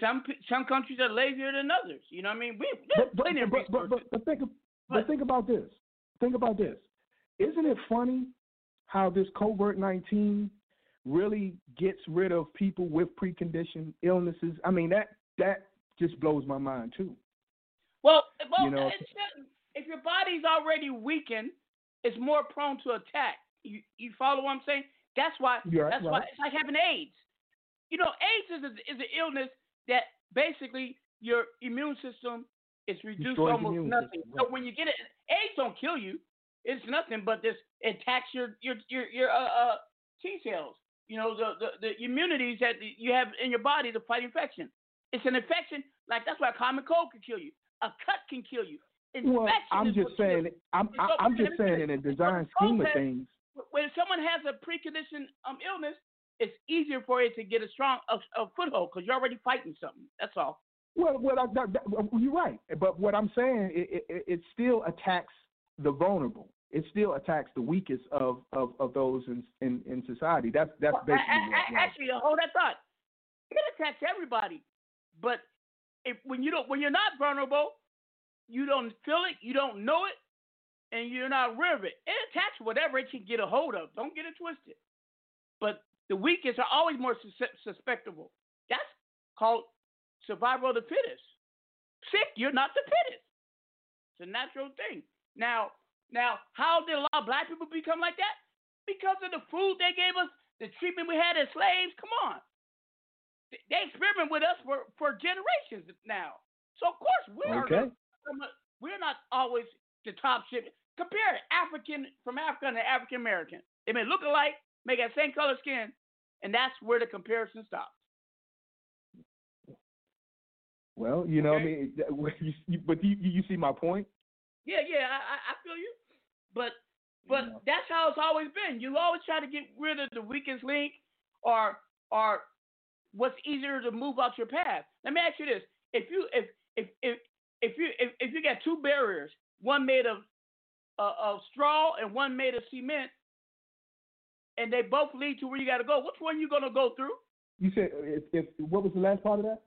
some some countries are lazier than others? You know what I mean? We there's but, but, plenty of but, resources. but, but, think but think about this. Think about this. Isn't it funny how this COVID nineteen really gets rid of people with preconditioned illnesses? I mean that that just blows my mind too. Well, well, You know- it's if your body's already weakened, it's more prone to attack. You you follow what I'm saying? That's why. You're right, that's why it's like having AIDS. You know, AIDS is a, is an illness that basically your immune system is reduced Destroys almost nothing. system, So when you get it, AIDS don't kill you. It's nothing but this it attacks your your your your uh, uh T cells. You know the, the the immunities that you have in your body to fight infection. It's an infection like that's why a common cold can kill you. A cut can kill you. Well, I'm just saying. I'm So, I, I'm just saying in a design scheme of things. when someone has a preconditioned um, illness, it's easier for it to get a strong a, a foothold because you're already fighting something. That's all. Well, well, I, that, that, you're right. But what I'm saying, it, it, it still attacks the vulnerable. It still attacks the weakest of, of, of those in, in, in society. That's that's Well, basically a- what, what actually, hold that thought. It attacks everybody, but if when you don't when you're not vulnerable, you don't feel it, you don't know it, and you're not aware of it. It attacks whatever it can get a hold of. Don't get it twisted. But the weakest are always more susceptible. That's called survival of the fittest. Sick, you're not the fittest. It's a natural thing. Now, now, how did a lot of black people become like that? Because of the food they gave us, the treatment we had as slaves. Come on, They- experiment with us for, for generations now. So of course we are Okay. the- we're not always the top ship. Compare African from Africa to African American. They may look alike, may have same color skin, and that's where the comparison stops. Well, you know, I mean, but you, you see my point. Yeah, yeah, I, I, I feel you. But but that's how it's always been. You always try to get rid of the weakest link or or what's easier to move out your path. Let me ask you this. If you if if if if you if, if you got two barriers, one made of uh, of straw and one made of cement, and they both lead to where you got to go, which one you gonna go through? You said if, if what was the last part of that?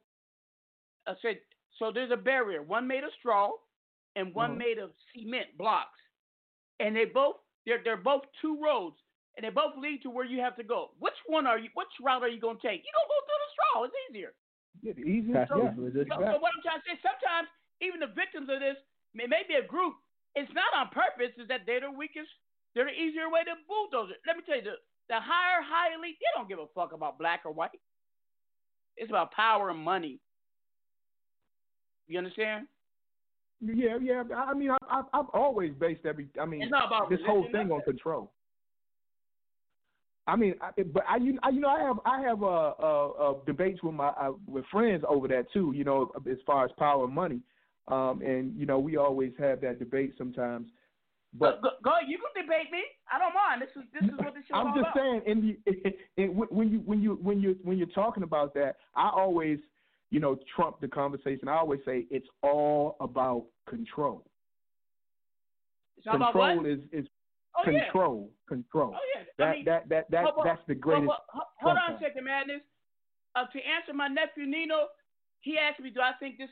I said, so there's a barrier, one made of straw and one Uh-huh. made of cement blocks. And they both they're they're both two roads and they both lead to where you have to go. Which one are you which route are you gonna take? You don't go through the straw, it's easier. Yeah, the easiest. So, yeah, so, so what I'm trying to say, sometimes even the victims of this may, may be a group, it's not on purpose, is that they're the weakest, they're the easier way to bulldoze it. Let me tell you, the, the higher, high elite, they don't give a fuck about black or white. It's about power and money. You understand? Yeah, yeah. I mean, I, I, I've always based every. I mean, It's not about this whole thing on control. I mean, I, but I, you, I, you know, I have, I have uh, uh, uh, debates with my uh, with friends over that too. You know, as far as power and money, um, and you know, we always have that debate sometimes. But go, go, you can debate me. I don't mind. This is this is what this show's I'm just saying, in the in, when you when you when you when you're talking about that, I always, you know, trump the conversation. I always say it's all about control. It's all about control what? is is Oh, yeah. control, control. Oh yeah. That I mean, that that that hold that's the greatest. Hold, hold, hold on a second, madness. Uh, to answer my nephew Nino, he asked me, "Do I think this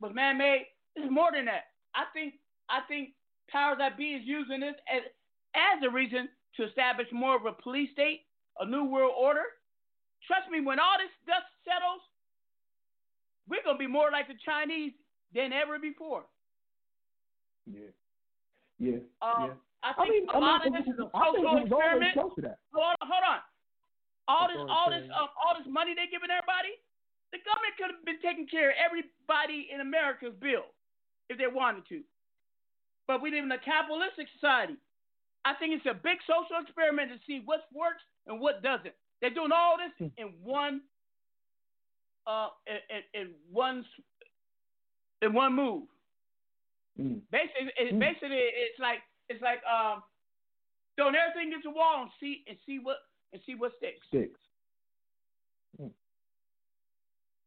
was man-made?" It's more than that. I think I think powers that be is using this as as a reason to establish more of a police state, a new world order. Trust me, when all this dust settles, we're gonna be more like the Chinese than ever before. Yeah, yeah, Um, yeah. I I think mean, a I lot mean, of this is a I think social it was experiment. that. Hold on, hold on. All That's this, what I'm all this, um, all this money they're giving everybody, the government could have been taking care of everybody in America's bill if they wanted to. But we live in a capitalistic society. I think it's a big social experiment to see what works and what doesn't. They're doing all this Hmm. in one, uh, in, in, one, in one move. Mm. Basically, it, Mm. basically, it's like it's like um, throwing everything against the wall and see and see what and see what sticks. Six.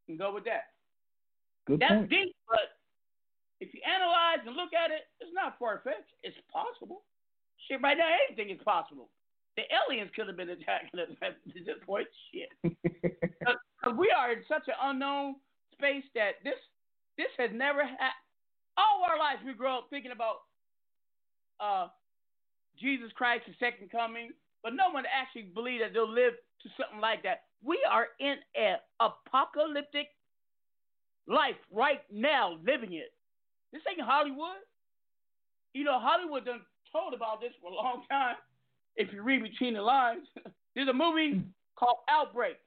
And go with that. Good That's point. deep, but if you analyze and look at it, it's not far fetched. It's possible. Shit, right now, anything is possible. The aliens could have been attacking us at this point. Shit, because we are in such an unknown space that this this has never had. All our lives, we grow up thinking about uh, Jesus Christ, the second coming, but no one actually believes that they'll live to something like that. We are in an apocalyptic life right now, living it. This ain't Hollywood. You know, Hollywood done told about this for a long time. If you read between the lines, there's a movie called Outbreak.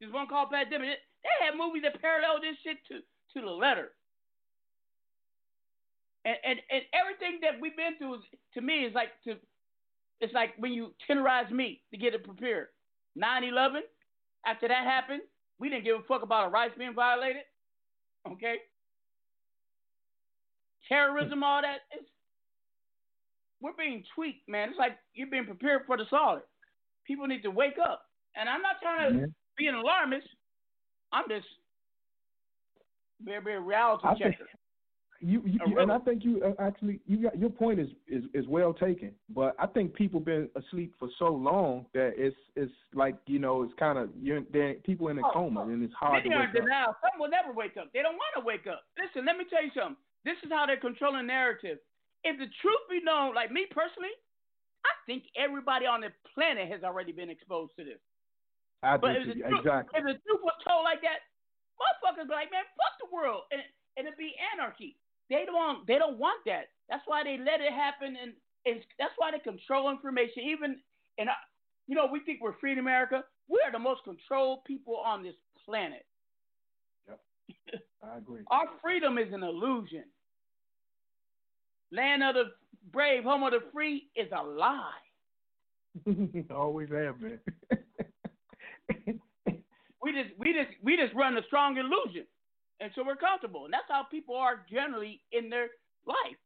There's one called Pandemic. They had movies that parallel this shit to to the letter. And and and everything that we've been through is, to me is like to it's like when you tenderize meat to get it prepared. 9/11, after that happened, we didn't give a fuck about our rights being violated. Okay. Terrorism, all that. It's, we're being tweaked, man. It's like you're being prepared for the slaughter. People need to wake up. And I'm not trying to Yeah. be an alarmist. I'm just very, very reality I think- You, you A and I think you uh, actually you got your point is, is is well taken, but I think people been asleep for so long that it's it's like you know it's kind of you're people in a Oh, coma and it's hard to wake up. denial. Some will never wake up. They don't want to wake up. Listen, let me tell you something. This is how they're controlling narrative. If the truth be known, like me personally, I think everybody on the planet has already been exposed to this. I But do if the, too. truth, exactly. if the truth was told like that, motherfuckers be like, man, fuck the world, and and it'd be anarchy. They don't want, they don't want that. That's why they let it happen, and, and that's why they control information. Even and you know, we think we're free in America. We are the most controlled people on this planet. I agree. Our freedom is an illusion. Land of the brave, home of the free is a lie. Always have been. We just we just we just run a strong illusion. And so we're comfortable. And that's how people are generally in their life.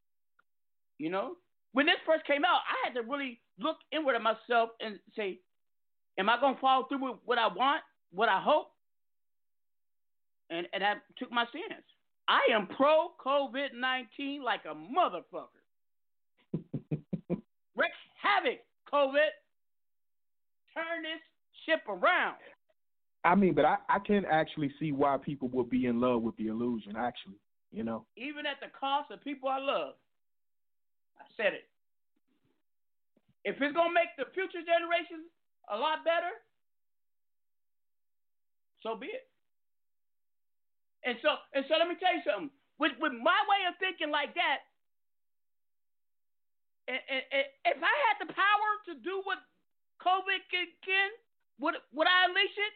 You know? When this first came out, I had to really look inward at myself and say, Am I gonna follow through with what I want, what I hope? And and I took my stance. I am pro COVID nineteen like a motherfucker. Wreak havoc, COVID. Turn this ship around. I mean, but I I can actually see why people would be in love with the illusion. Actually, you know. even at the cost of people I love. I said it. If it's gonna make the future generations a lot better, so be it. And so, and so, let me tell you something. With with my way of thinking like that, and, and, and if I had the power to do what COVID can, can would would I unleash it?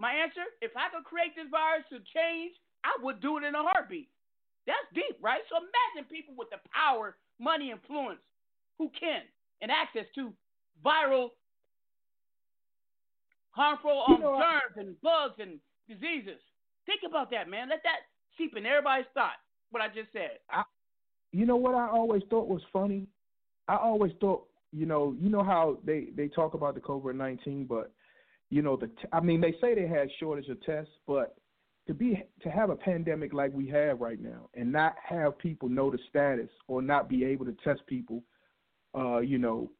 My answer: If I could create this virus to change, I would do it in a heartbeat. That's deep, right? So imagine people with the power, money, influence, who can, and access to viral, harmful um, You know, I- germs and bugs and diseases. Think about that, man. Let that seep in everybody's thought. What I just said. You know what I always thought was funny? I always thought, you know, you know how they they talk about the COVID nineteen, but you know the t- I mean they say they had shortage of tests, but to be to have a pandemic like we have right now and not have people know the status or not be able to test people, uh, you know,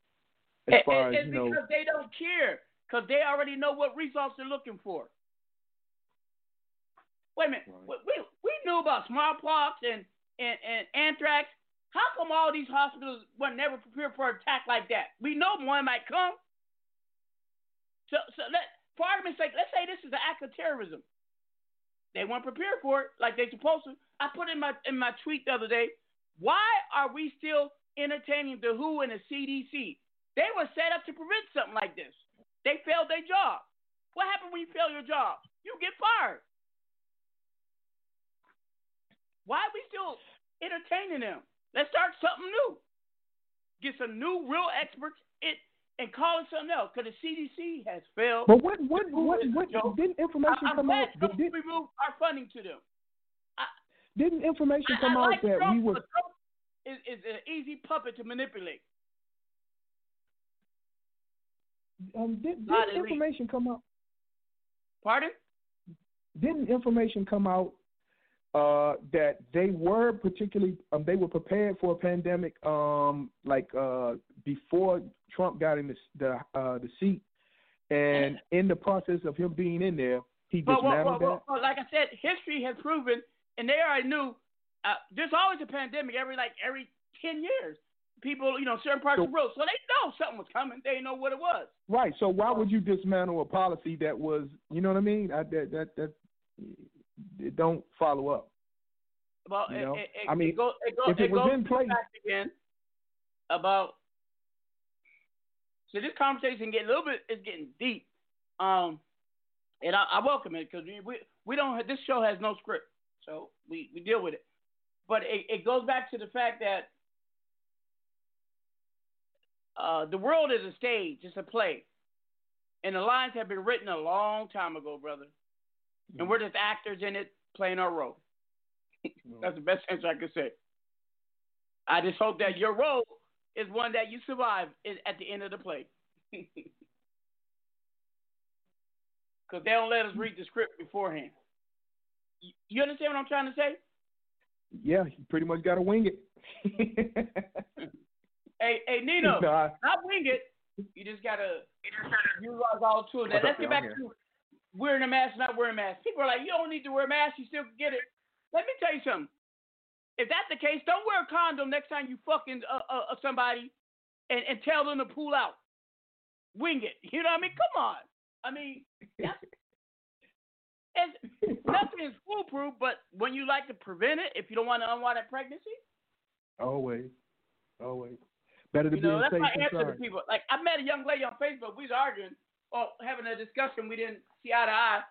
as It- far it- as it's you know, because they don't care, because they already know what results they're looking for. Wait a minute, we, we we knew about smallpox and, and, and anthrax. How come all these hospitals were never prepared for an attack like that? We know one might come. So, so let, for argument's sake, let's say this is an act of terrorism. They weren't prepared for it like they supposed to. I put in my in my tweet the other day. Why are we still entertaining the WHO and the CDC? They were set up to prevent something like this. They failed their job. What happened when you fail your job? You get fired. Why are we still entertaining them? Let's start something new. Get some new real experts in, and call it something else. Because the CDC has failed. but what what what what didn't information I, come out? Trump Did, removed our funding to them. didn't information I, come I out like that Trump, we were Trump is, is an easy puppet to manipulate. um did, elite. information come out? Pardon? didn't information come out uh, that they were particularly um, they were prepared for a pandemic um, like uh, before Trump got in the the, uh, the seat, and in the process of him being in there, he well, dismantled well, that. well, well, like I said, history has proven, and they already knew. Uh, there's always a pandemic every like every ten years. People, you know, certain parts So- of the world, so they know something was coming. They know what it was. Right. So why would you dismantle a policy that was, you know what I mean? I, that that that it don't follow up. Well, You know? it, it, I mean, it goes, it goes, if it was in place- again about. So this conversation getting a little bit is getting deep. Um, and I, I welcome it because we, we we don't. This show has no script, so we we deal with it. But it, it goes back to the fact that uh, the world is a stage, it's a play, and the lines have been written a long time ago, brother. And we're just actors in it playing our role. Mm-hmm. That's the best answer I could say. I just hope that your role is one that you survive at the end of the play. Because they don't let us read the script beforehand. You- You understand what I'm trying to say? Yeah, you pretty much got to wing it. Hey, hey, Nino, Nah. not wing it. You just gotta utilize all the tools. Now let's get back I'm to wearing a mask, not wearing a mask. People are like, you don't need to wear a mask, you still can get it. Let me tell you something. If that's the case, don't wear a condom next time you fucking uh, uh, uh, somebody and, and tell them to pull out. Wing it. You know what I mean? Come on. I mean, it's, nothing is foolproof, but when you like to prevent it, if you don't want to unwind that pregnancy, always, always. Better to you be know, that's safe my answer to people. Like I met a young lady on Facebook. We was arguing or having a discussion. We didn't see eye to eye,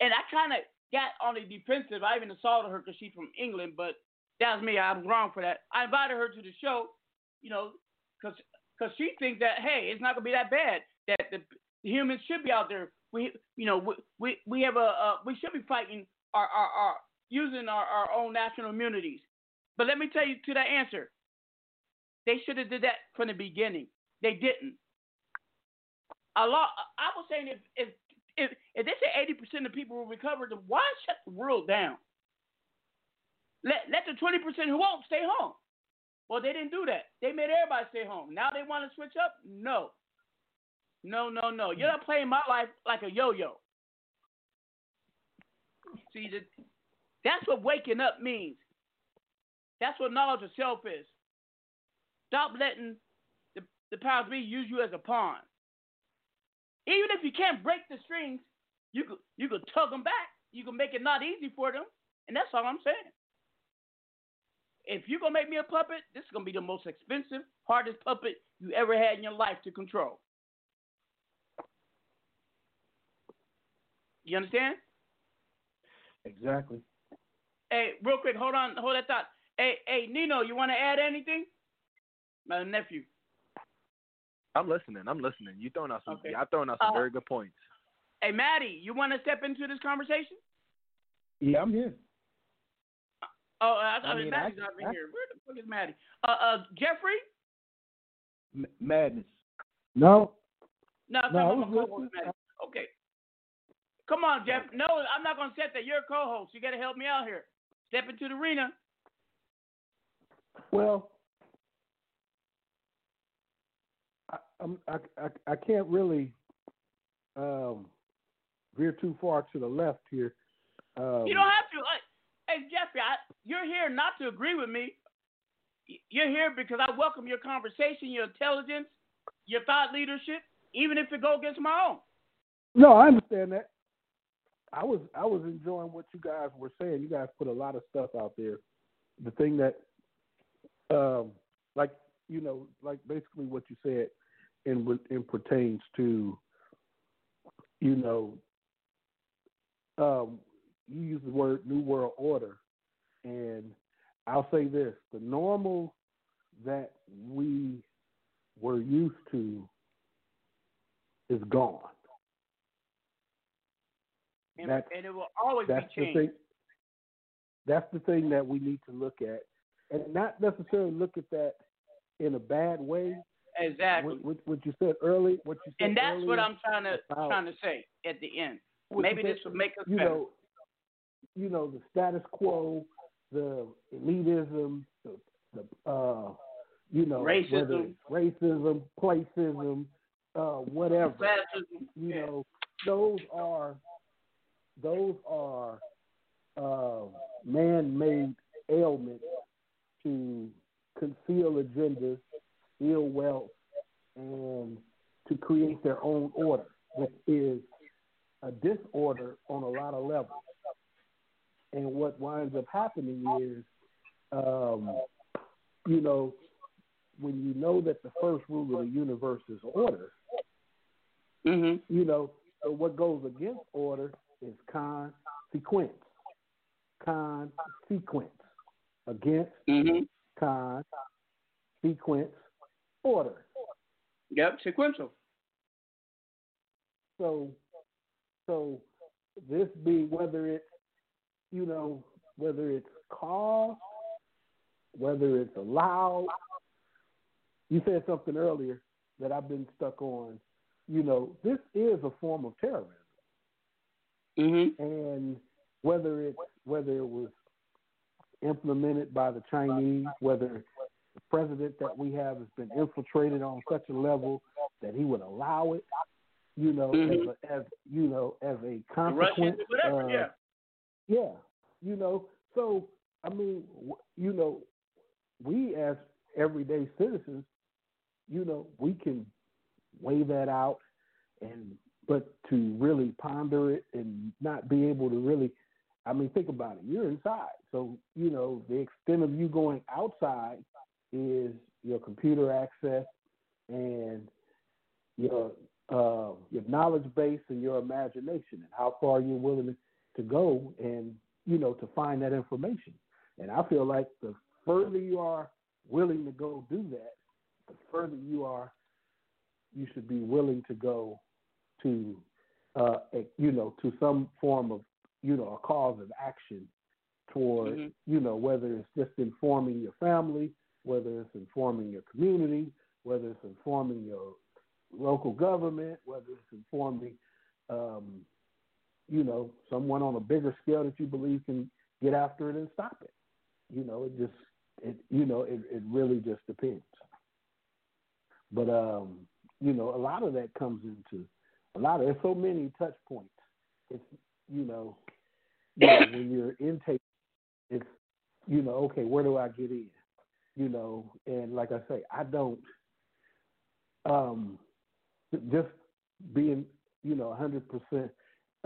and I kind of got on the defensive. I even assaulted her because she's from England, but that was me. I'm wrong for that. I invited her to the show, you know, because because she thinks that hey, it's not gonna be that bad. That the, the humans should be out there. We you know we we, we have a we should be fighting our our, our using our, our own national immunities. But let me tell you to that answer. They should have did that from the beginning. They didn't. A lot. I was saying if if if, if they say eighty percent of people will recover, then why shut the world down? Let let the twenty percent who won't stay home. Well, they didn't do that. They made everybody stay home. Now they want to switch up? No. No, no, no. You're not playing my life like a yo-yo. See, that's what waking up means. That's what knowledge of self is. Stop letting the, the powers be use you as a pawn. Even if you can't break the strings, you could you could tug them back. You can make it not easy for them, and that's all I'm saying. If you're gonna make me a puppet, this is gonna be the most expensive, hardest puppet you ever had in your life to control. You understand? Exactly. Hey, real quick, hold on, hold that thought. Hey, hey, Nino, you want to add anything? My nephew. I'm listening. I'm listening. You throwing out some. Okay. Y'all throwing out some Uh, very good points. Hey, Matty, you want to step into this conversation? Yeah, I'm here. Oh, I, I, I mean, Matty's I- not been I- here. Where the fuck is Matty? Uh, uh, Jeffrey? M- madness. No, No, I'm No, I talking was about co-host. Matty. Okay. Come on, Jeff. No, I'm not gonna set that. You're a co-host. You got to help me out here. Step into the arena. Well, I'm, I, I, I can't really um, veer too far to the left here. Um, You don't have to. Hey, Jeffrey, I, you're here not to agree with me. You're here because I welcome your conversation, your intelligence, your thought leadership, even if it go against my own. No, I understand that. I was I was enjoying what you guys were saying. You guys put a lot of stuff out there. The thing that, um, like you know, like basically what you said, in in pertains to, you know, um, you use the word new world order, and I'll say this: the normal that we were used to is gone. And, That's- and it will always that's be the changed. thing. That's the thing that we need to look at, and not necessarily look at that in a bad way. Exactly. What, what, you said early, what you said And that's what I'm trying to about- trying to say at the end. Maybe said, this will make us you better. know, you know the status quo, the elitism, the, the uh, you know, Racism. racism, placism, uh, whatever. Classism. You know, those are those are uh, man-made ailments to conceal agendas, steal wealth, and to create their own order, which is a disorder on a lot of levels. And what winds up happening is, um, you know, when you know that the first rule of the universe is order, Mm-hmm. you know, so what goes against order is consequence. Consequence. Against Mm-hmm. con sequence order. Yep, sequential. So so this be whether it's you know, whether it's cause, whether it's allowed. You said something earlier that I've been stuck on. You know, this is a form of terrorism. Mm-hmm. And whether it whether it was implemented by the Chinese, whether the president that we have has been infiltrated on such a level that he would allow it, you know, Mhm. as, a, as you know, as a consequence. Whatever. uh, yeah. yeah, you know. So I mean, you know, we as everyday citizens, you know, we can weigh that out, and but to really ponder it and not be able to really, I mean, think about it. You're inside, so you know the extent of you going outside is your computer access and your uh, your knowledge base and your imagination and how far you're willing to go and you know to find that information. And I feel like the further you are willing to go do that, the further you are, you should be willing to go to, uh, a, you know, to some form of, you know, a cause of action toward, Mhm. you know, whether it's just informing your family, whether it's informing your community, whether it's informing your local government, whether it's informing, um, you know, someone on a bigger scale that you believe can get after it and stop it. You know, it just, it, you know, it, it really just depends. But, um, you know, a lot of that comes into a lot of, there's so many touch points. It's, you know, you know when you're intake, it's, you know, okay, where do I get in? You know, and like I say, I don't, um, just being, you know, 100%,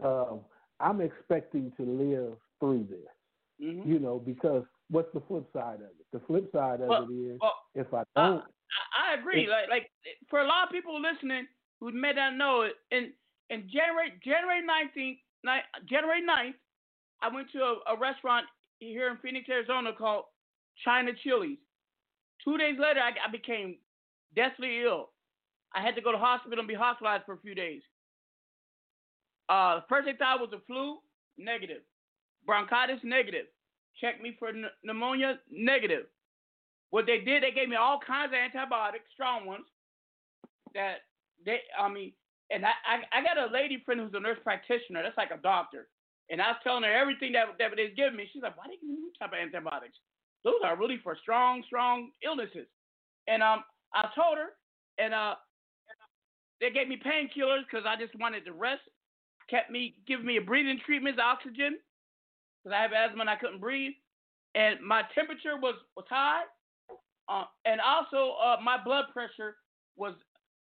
um, I'm expecting to live through this, Mhm. you know, because what's the flip side of it? The flip side of Well- it is well, if I uh, don't, I, I agree. Like, like for a lot of people listening who may not know it, in in January January nineteenth, January 9th, I went to a, a restaurant here in Phoenix, Arizona called China Chili's. Two days later, I, I became deathly ill. I had to go to hospital and be hospitalized for a few days. Uh, first they thought was a flu, negative. Bronchitis, negative. Checked me for pn- pneumonia, negative. What they did, they gave me all kinds of antibiotics, strong ones. That they, I mean, and I, I, I got a lady friend who's a nurse practitioner. That's like a doctor. And I was telling her everything that that they've given me. She's like, "Why you give me these type of antibiotics? Those are really for strong, strong illnesses." And um, I told her, and uh, they gave me painkillers because I just wanted to rest. Kept me giving me a breathing treatment, oxygen, because I have asthma and I couldn't breathe. And my temperature was was high, uh, and also uh, my blood pressure was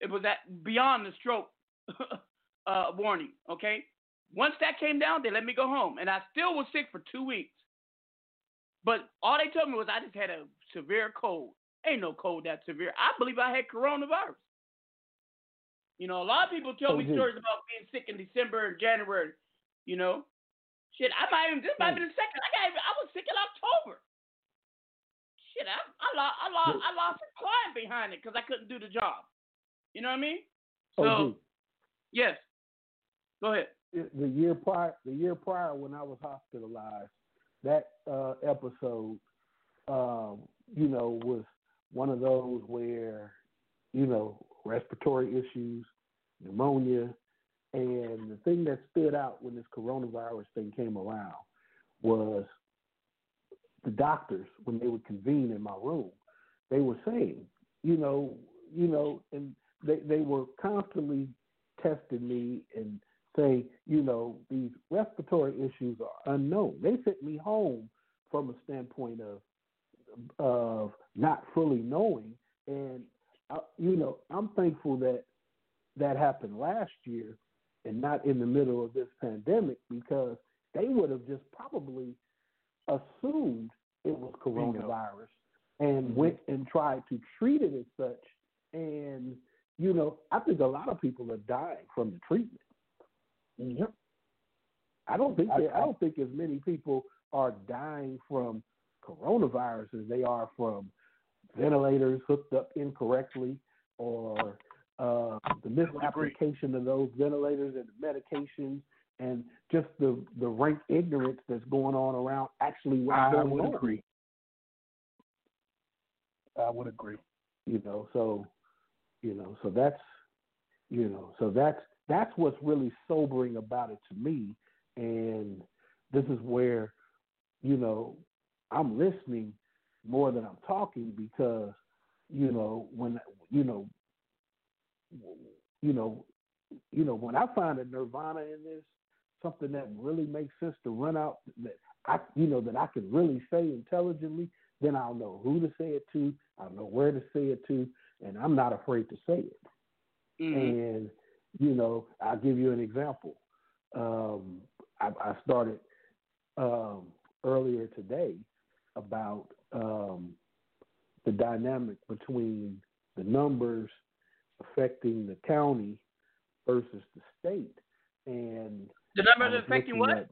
it was at beyond the stroke uh, warning. Okay, once that came down, they let me go home, and I still was sick for two weeks. But all they told me was I just had a severe cold. Ain't no cold that severe. I believe I had coronavirus. You know, a lot of people tell me Mhm. stories about being sick in December and January. You know, shit, I might even this might be the second. I got even, I was sick in October. Shit, I I lost I lost I lost a client behind it because I couldn't do the job. You know what I mean? So OG. yes, go ahead. the year prior, the year prior when I was hospitalized, that uh, episode, um, you know, was one of those where, you know, respiratory issues, pneumonia, and the thing that stood out when this coronavirus thing came around was the doctors when they would convene in my room, they were saying, you know, you know, and they they were constantly testing me and say, you know, these respiratory issues are unknown. They sent me home from a standpoint of of not fully knowing, and uh, you know, I'm thankful that that happened last year and not in the middle of this pandemic because they would have just probably assumed it was coronavirus and went and tried to treat it as such. And, you know, I think a lot of people are dying from the treatment. Yep. I don't think that, I don't think as many people are dying from coronavirus as they are from ventilators hooked up incorrectly or uh, the misapplication of those ventilators and the medications and just the the rank ignorance that's going on around actually what's I going would on. agree. I would agree. You know, so you know, so that's you know, so that's that's what's really sobering about it to me. And this is where, you know, I'm listening more than I'm talking because, you know, when you know you know you know, when I find a nirvana in this, something that really makes sense to run out that I you know, that I can really say intelligently, then I'll know who to say it to, I'll know where to say it to, and I'm not afraid to say it. Mm-hmm. And you know, I'll give you an example. Um, I, I started um, earlier today about um, the dynamic between the numbers affecting the county versus the state, and The numbers affecting what?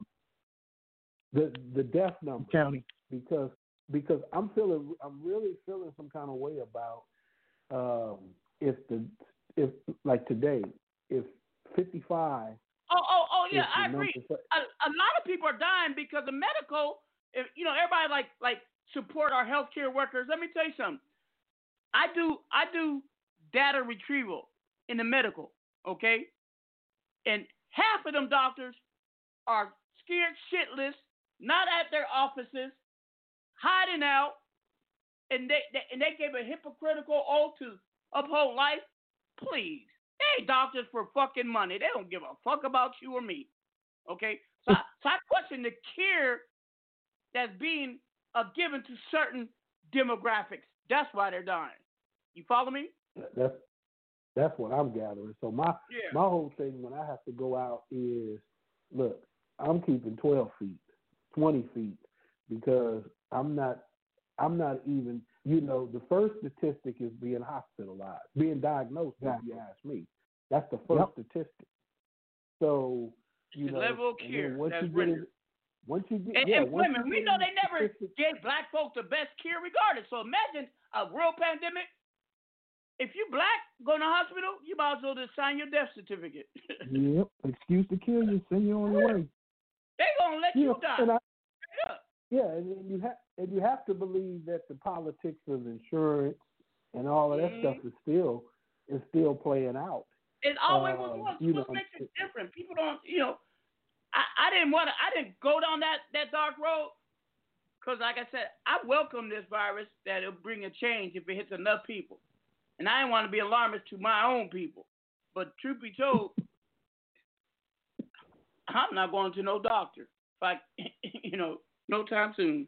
The the death number county because because I'm feeling I'm really feeling some kind of way about um, if the if like today if 55 Oh, oh, oh, yeah, I agree. A, a lot of people are dying because of medical. If, you know, everybody like like support our healthcare workers. Let me tell you something. I do I do data retrieval in the medical, okay? And half of them doctors are scared shitless, not at their offices, hiding out, and they, they and they gave a hypocritical oath to uphold life. Please, they doctors for fucking money. They don't give a fuck about you or me. Okay, so I, so I question the care that's being uh, given to certain demographics. That's why they're dying. You follow me? that's that's what I'm gathering. So my Yeah. my whole thing when I have to go out is look, I'm keeping 12 feet, 20 feet because I'm not I'm not even you know the first statistic is being hospitalized, being diagnosed. If you ask me, that's the first statistic. So you the know, level of and care once that's you get rendered. in- once you get And, yeah, and once women, you we know they never statistics- gave black folks the best care regardless. So imagine a real pandemic. If you black, go to the hospital, you might as well just sign your death certificate. Yep. Excuse to kill you. Send you on your way. they gonna let you die. and I, Straight up. Yeah, and then you have and you have to believe that the politics of insurance and all of that Mhm. stuff is still is still playing out. It always Uh, was What know, makes it different? People don't, you know. I, I didn't want to. I didn't go down that that dark road because, like I said, I welcome this virus that it'll bring a change if it hits enough people, and I didn't want to be alarmist to my own people. But truth be told, I'm not going to no doctor. I, you know, no time soon.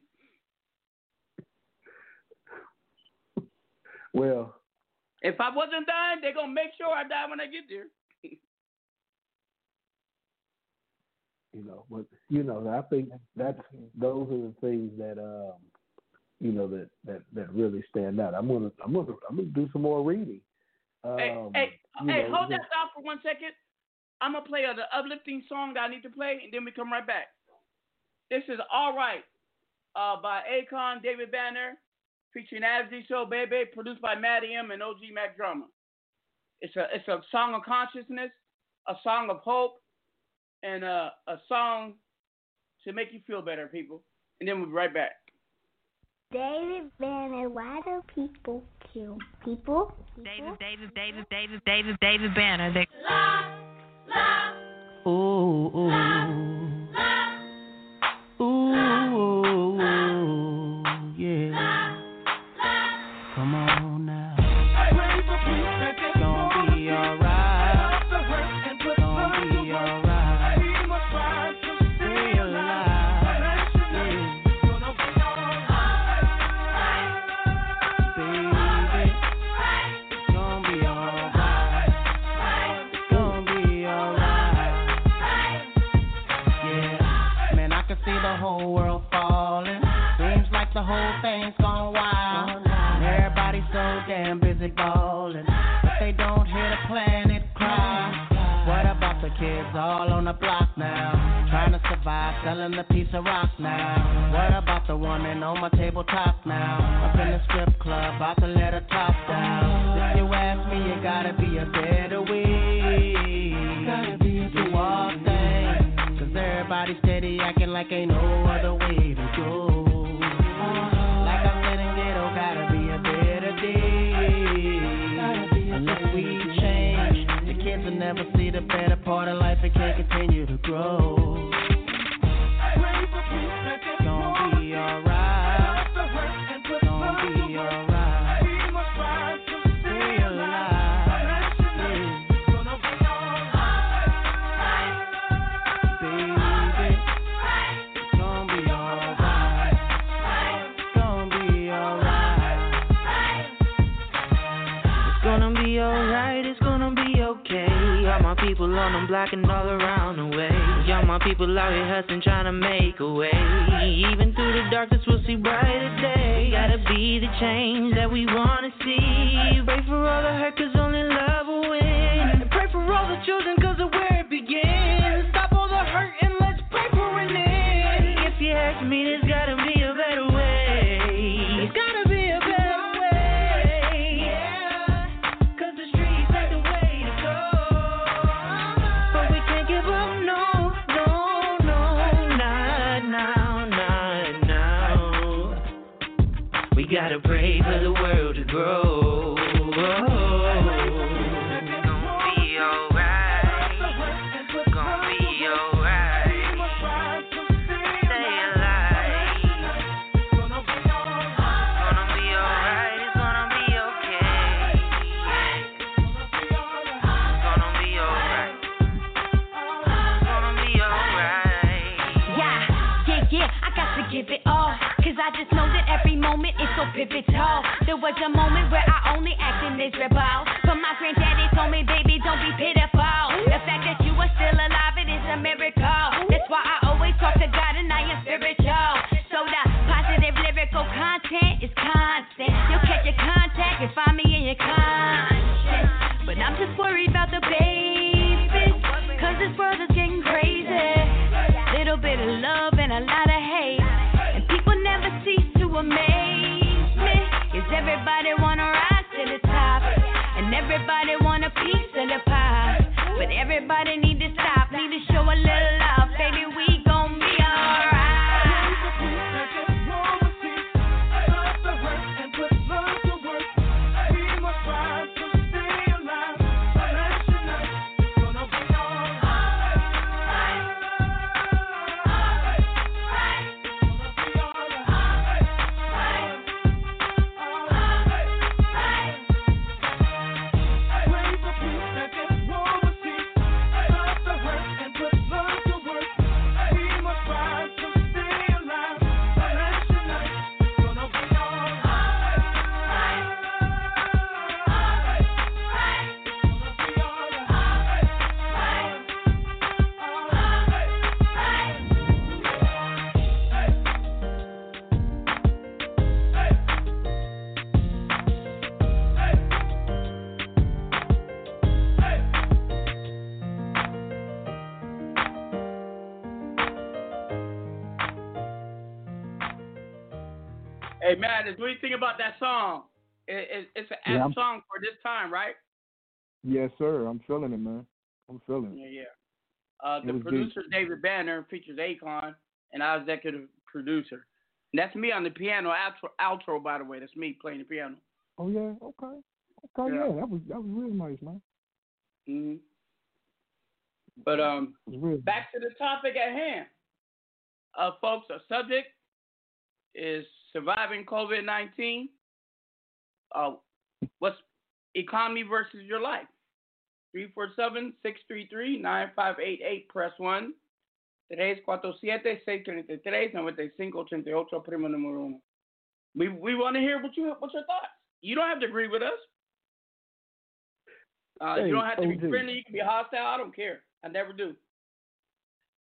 Well, If I wasn't dying, they're gonna make sure I die when I get there. you know, but you know, I think that's those are the things that um you know that that that really stand out. I'm gonna I'm gonna I'm gonna do some more reading. Um, hey, hey, hey, know, hold just- that thought for one second. I'm gonna play the uplifting song that I need to play, and then we come right back. This is All Right uh, by Akon, David Banner, featuring Abdi Show Baby, produced by Matty M and OG Mack Drama. It's a it's a song of consciousness, a song of hope, and a, a song to make you feel better, people. And then we'll be right back. David Banner, why do people kill people? David, David, David, David, David, David Banner. They... Ooh, ooh. Ooh, busy but they don't hear the planet cry. What about the kids all on the block now. Trying to survive, selling a piece of rock now. What about the woman on my tabletop now? Up in the strip club, about to let her top down. If you ask me, it gotta be a better way. Gotta be a do all things. Cause everybody steady acting like ain't no other way to go. Never see the better part of life and can't continue to grow. People on them block and all around the way. All my people out here hustling, trying to make a way. Even through the darkness, we'll see brighter day. Gotta be the change that we wanna see. Pray for all the hurt, cause only love will win. And pray for all the children, cause of where it begins. Is so pivotal. There was a moment where I only acted miserable. But my granddaddy told me, baby, don't be pitiful. The fact that you are still alive, it is a miracle. That's why I always talk to God and I am spiritual. So the positive lyrical content is constant. You'll catch your contact and find me in your conscience. But I'm just worried about the babies. Everybody need Yeah, I'm- song for this time, right? Yes, sir. I'm feeling it, man. I'm feeling it. Yeah, yeah. Uh, the producer David Banner features Akon, and I was executive producer. And that's me on the piano outro, outro, by the way. That's me playing the piano. Oh yeah. Okay. Okay. Yeah. Yeah. That was that was real nice, man. hmm But um, It was real. back to the topic at hand. Uh, folks, our subject is surviving COVID 19. Uh, what's economy versus your life? 347 633 9588. Press 1. 347-633-9588, primo número uno. We, we want to hear what you what's your thoughts. You don't have to agree with us. Uh, Hey, you don't have to be OG. friendly. You can be hostile. I don't care. I never do.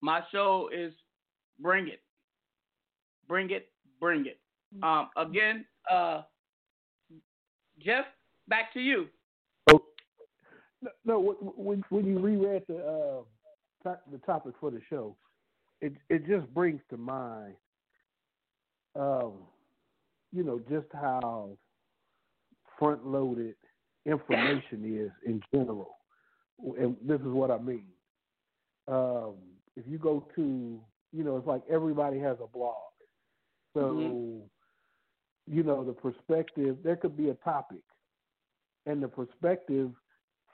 My show is bring it, bring it, bring it. Um, again, uh, Jeff, back to you. No, no, when when- when you reread the uh, to- the topic for the show, it it just brings to mind, um, you know, just how front loaded information is in general, and this is what I mean. Um, if you go to, you know, it's like everybody has a blog, so Mhm. You know the perspective. There could be a topic, and the perspective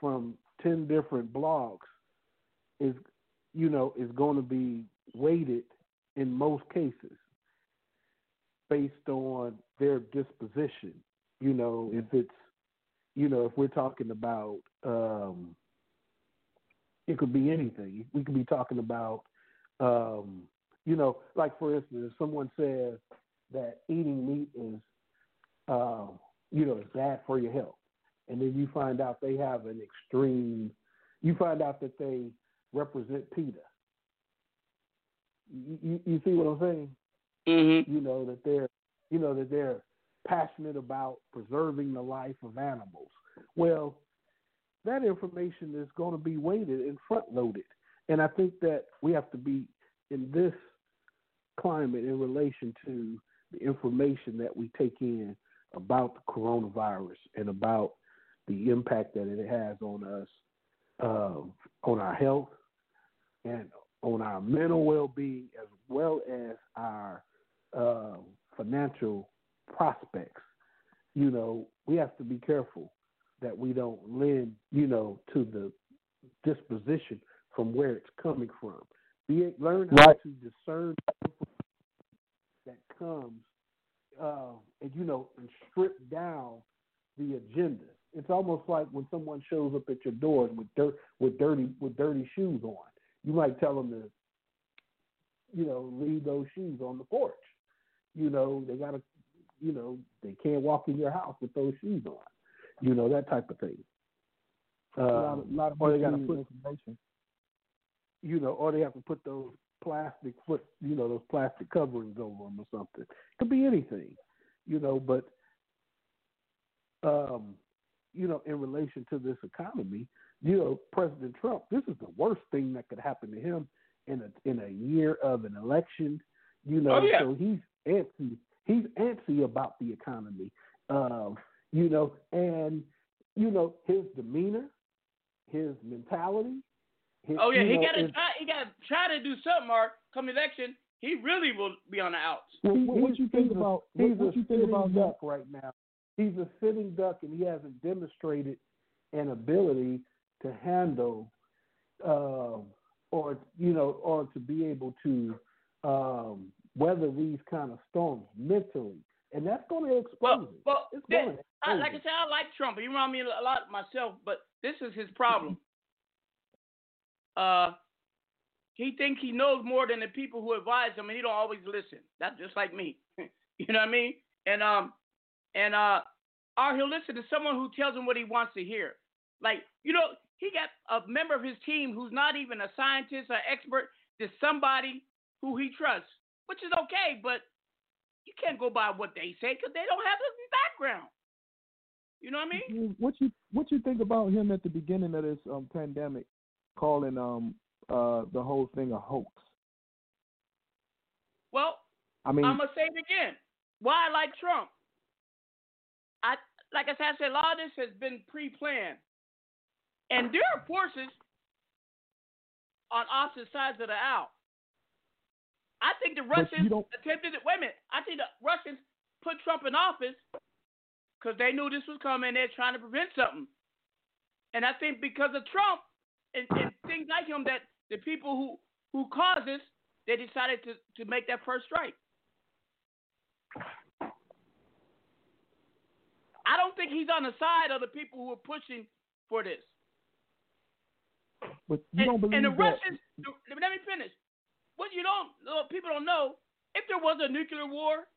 from ten different blogs is you know is going to be weighted in most cases based on their disposition you know if it's you know if we're talking about um it could be anything we could be talking about um you know like for instance if someone says that eating meat is uh, you know is bad for your health and then you find out they have an extreme you find out that they represent PETA. You, you, you see what I'm saying? Mm-hmm. You know that they're you know that they're passionate about preserving the life of animals. Well, that information is going to be weighted and front loaded, and I think that we have to be in this climate in relation to the information that we take in about the coronavirus and about the impact that it has on us, uh, on our health, and on our mental well-being, as well as our uh, financial prospects. You know, we have to be careful that we don't lend, you know, to the disposition from where it's coming from. Be learn how Right. to discern comes, uh, and you know, and strip down the agenda. It's almost like when someone shows up at your door with dirt, with dirty, with dirty shoes on. You might tell them to, you know, leave those shoes on the porch. You know, they gotta, you know, they can't walk in your house with those shoes on. You know that type of thing. Uh, a lot of, lot of or they gotta put information. you know, or they have to put those plastic foot, you know, those plastic coverings over them or something. It Could be anything, you know. But, um, you know, in relation to this economy, you know, President Trump, this is the worst thing that could happen to him in a in a year of an election. You know, Oh, yeah. so he's antsy. He's antsy about the economy. Um, you know, and you know his demeanor, his mentality. His, Oh yeah, he know, got to try. He got to try to do something. Mark, come election, he really will be on the outs. Well, What- what you think about- He's what- what you think about duck right now. He's a sitting duck, and he hasn't demonstrated an ability to handle, um, or you know, or to be able to um, weather these kind of storms mentally, and that's going to expose Well, him. well, It's this- going to I, like I him. said, I like Trump. He remind me a lot of myself, but this is his problem. Uh, he thinks he knows more than the people who advise him, and he don't always listen. That's just like me. you know what I mean? And um, and uh, or he'll listen to someone who tells him what he wants to hear. Like you know, he got a member of his team who's not even a scientist or expert. Just somebody who he trusts, which is okay, but you can't go by what they say because they don't have the background. You know what I mean? What you what you think about him at the beginning of this um, pandemic, calling um uh the whole thing a hoax? Well, I mean, I'm gonna say it again. Why I like Trump? I like I said, I said a lot of this has been pre-planned, and there are forces on opposite sides of the aisle. I think the Russians attempted it. Wait a minute. I think the Russians put Trump in office because they knew this was coming. They're trying to prevent something. And I think because of Trump and, and things like him, that the people who who caused this, they decided to to make that first strike. I don't think he's on the side of the people who are pushing for this. but you don't believe and the that. Russians, let me finish. What you don't, what people don't know, if there was a nuclear war,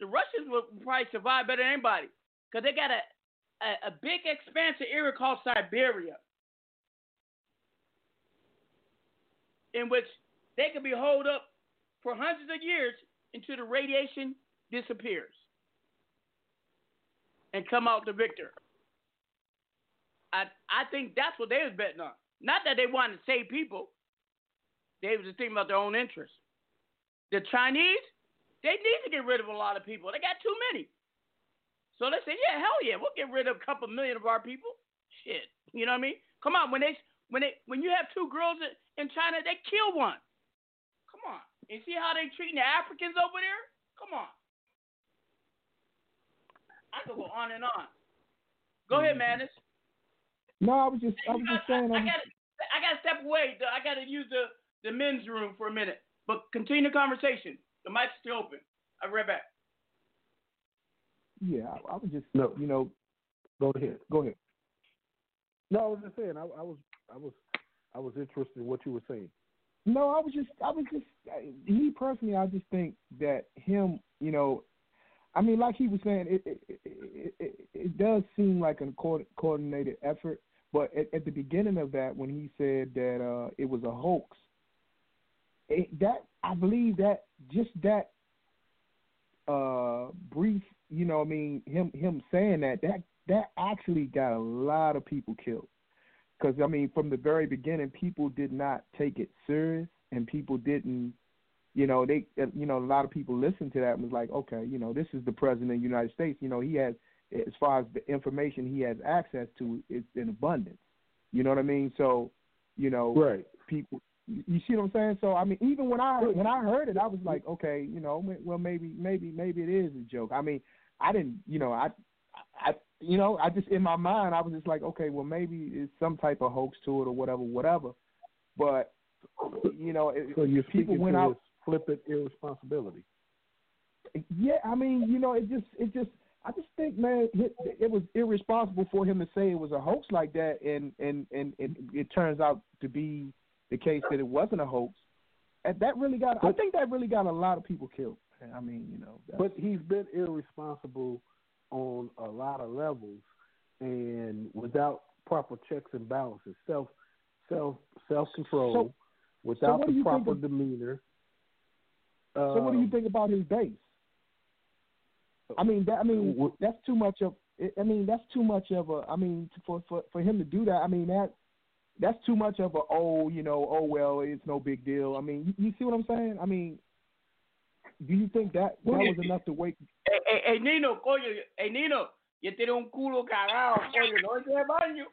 the Russians would probably survive better than anybody because they got a, a a big expanse of area called Siberia, in which they could be holed up for hundreds of years until the radiation disappears and come out the victor. I I think that's what they was betting on. Not that they wanted to save people, They was just thinking about their own interests. The Chinese, they need to get rid of a lot of people. They got too many. So they say, yeah, hell yeah, we'll get rid of a couple million of our people. Shit, you know what I mean? Come on, when they when they when you have two girls in- in China, they kill one. Come on, you see how they treating the Africans over there? Come on. I could go on and on. Go ahead, mm-hmm. Madness. No, I was just I was just saying. I I'm, got to I got to step away. I got to use the the men's room for a minute. But continue the conversation. The mic's still open. I'll be right back. yeah, I, I was just No. you know. Go ahead. Go ahead. No, I was just saying. I, I was, I was, I was interested in what you were saying. No, I was just, I was just, me personally, I just think that him, you know, I mean, like he was saying, it it, it, it, it, it does seem like a coordinated effort, but at, at the beginning of that, when he said that uh, it was a hoax, it, that I believe that just that uh, brief, you know, I mean, him him saying that that that actually got a lot of people killed because I mean, from the very beginning, people did not take it serious, and people didn't, you know, they, uh, you know, a lot of people listened to that and was like, okay, you know, this is the president of the United States. You know, he has, as far as the information he has access to, it's in abundance. You know what I mean? So, you know, Right. people. You see what I'm saying? So I mean, even when I when I heard it, I was like, okay, you know, well maybe maybe maybe it is a joke. I mean, I didn't, you know, I I, you know, I just in my mind, I was just like, okay, well, maybe it's some type of hoax to it or whatever, whatever. But you know, it, So you're people went out. flippant irresponsibility. Yeah, I mean, you know, it just, it just, I just think, man, it, it was irresponsible for him to say it was a hoax like that, and and and it, it turns out to be the case that it wasn't a hoax. And that really got, I think that really got a lot of people killed. I mean, you know, But he's been irresponsible on a lot of levels, and without proper checks and balances, self self self control, So- without what do the proper of- demeanor. So what do you um, think about his base? I mean, that, I mean, that's too much of. I mean, that's too much of a. I mean, for for for him to do that, I mean that that's too much of a. Oh, you know, oh well, it's no big deal. I mean, you, you see what I'm saying? I mean, do you think that that was enough to wake? Hey, hey, hey, Nino, coño, hey, Nino, yo tiene un culo cagado, coño, no es de baño.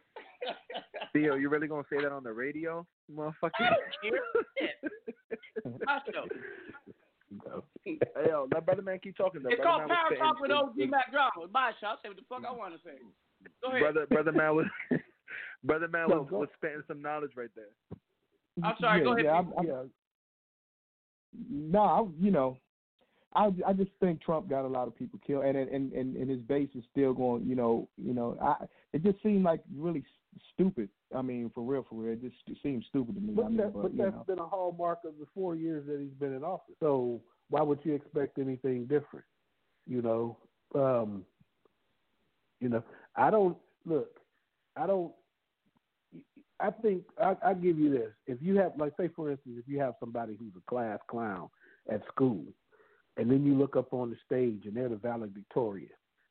Theo, you really gonna say that on the radio, motherfucker? I don't care. Shit. My hey, yo, let brother man keep talking. Though. It's brother called man Power spitting- Talk with OG Mack Drama. My show. I'll say what the fuck I want to say. Go ahead. brother, brother man was, brother man was, go- was spitting some knowledge right there. I'm sorry. Yeah, go ahead. yeah, I'm- I'm- No, I, you know, I I just think Trump got a lot of people killed, and and and, and his base is still going. You know, you know, I it just seemed like really stupid. I mean, for real, for real, it just it seemed stupid to me. But, I mean, that, but, but that's know. been a hallmark of the four years that he's been in office. So why would you expect anything different? You know, um, you know, I don't look. I don't. I think I, I give you this. If you have, like, say for instance, if you have somebody who's a class clown at school, and then you look up on the stage and they're the valedictorian,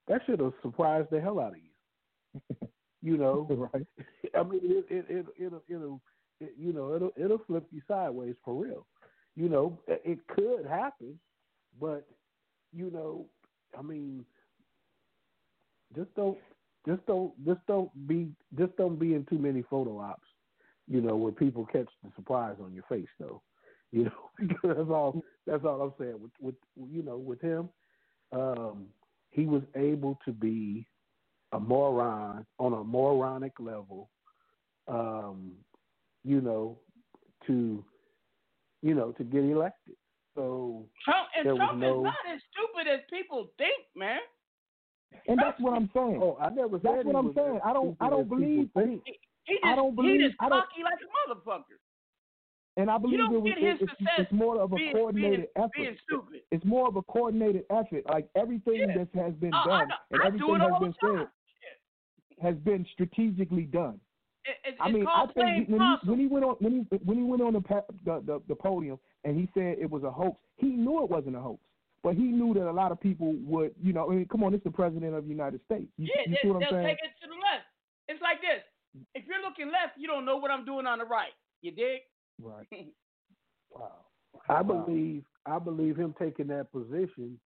that should have surprised the hell out of you. you know, right? I mean, it it it it'll it'll it, you know it'll it'll flip you sideways for real. You know, it it could happen, but you know, I mean, just don't just don't just don't be just don't be in too many photo ops. You know, where people catch the surprise on your face, though. You know, that's all that's all I'm saying. With with you know with him, um, he was able to be a moron on a moronic level, um, you know, to you know to get elected. So Trump and Trump no- is not as stupid as people think, man. And that's what I'm saying. Oh, I never That's said what I'm saying. I don't. I don't believe. think. He just, I don't believe. he believe- just I don't- cocky like a motherfucker. And I believe it was. It, it's, success it's more of a being- coordinated being- effort. being. It's more of a coordinated effort. Like everything that has been I- I done and everything has been said has been strategically done. It, it, I mean, I think when he, when he went on when he when he went on the, the the the podium and he said it was a hoax, he knew it wasn't a hoax, but he knew that a lot of people would, you know, I mean, come on, it's the president of the United States. You, yeah, you see what I'm they'll saying? take it to the left. It's like this. If you're looking left, you don't know what I'm doing on the right. You dig? Right. Wow. I believe I believe him taking that position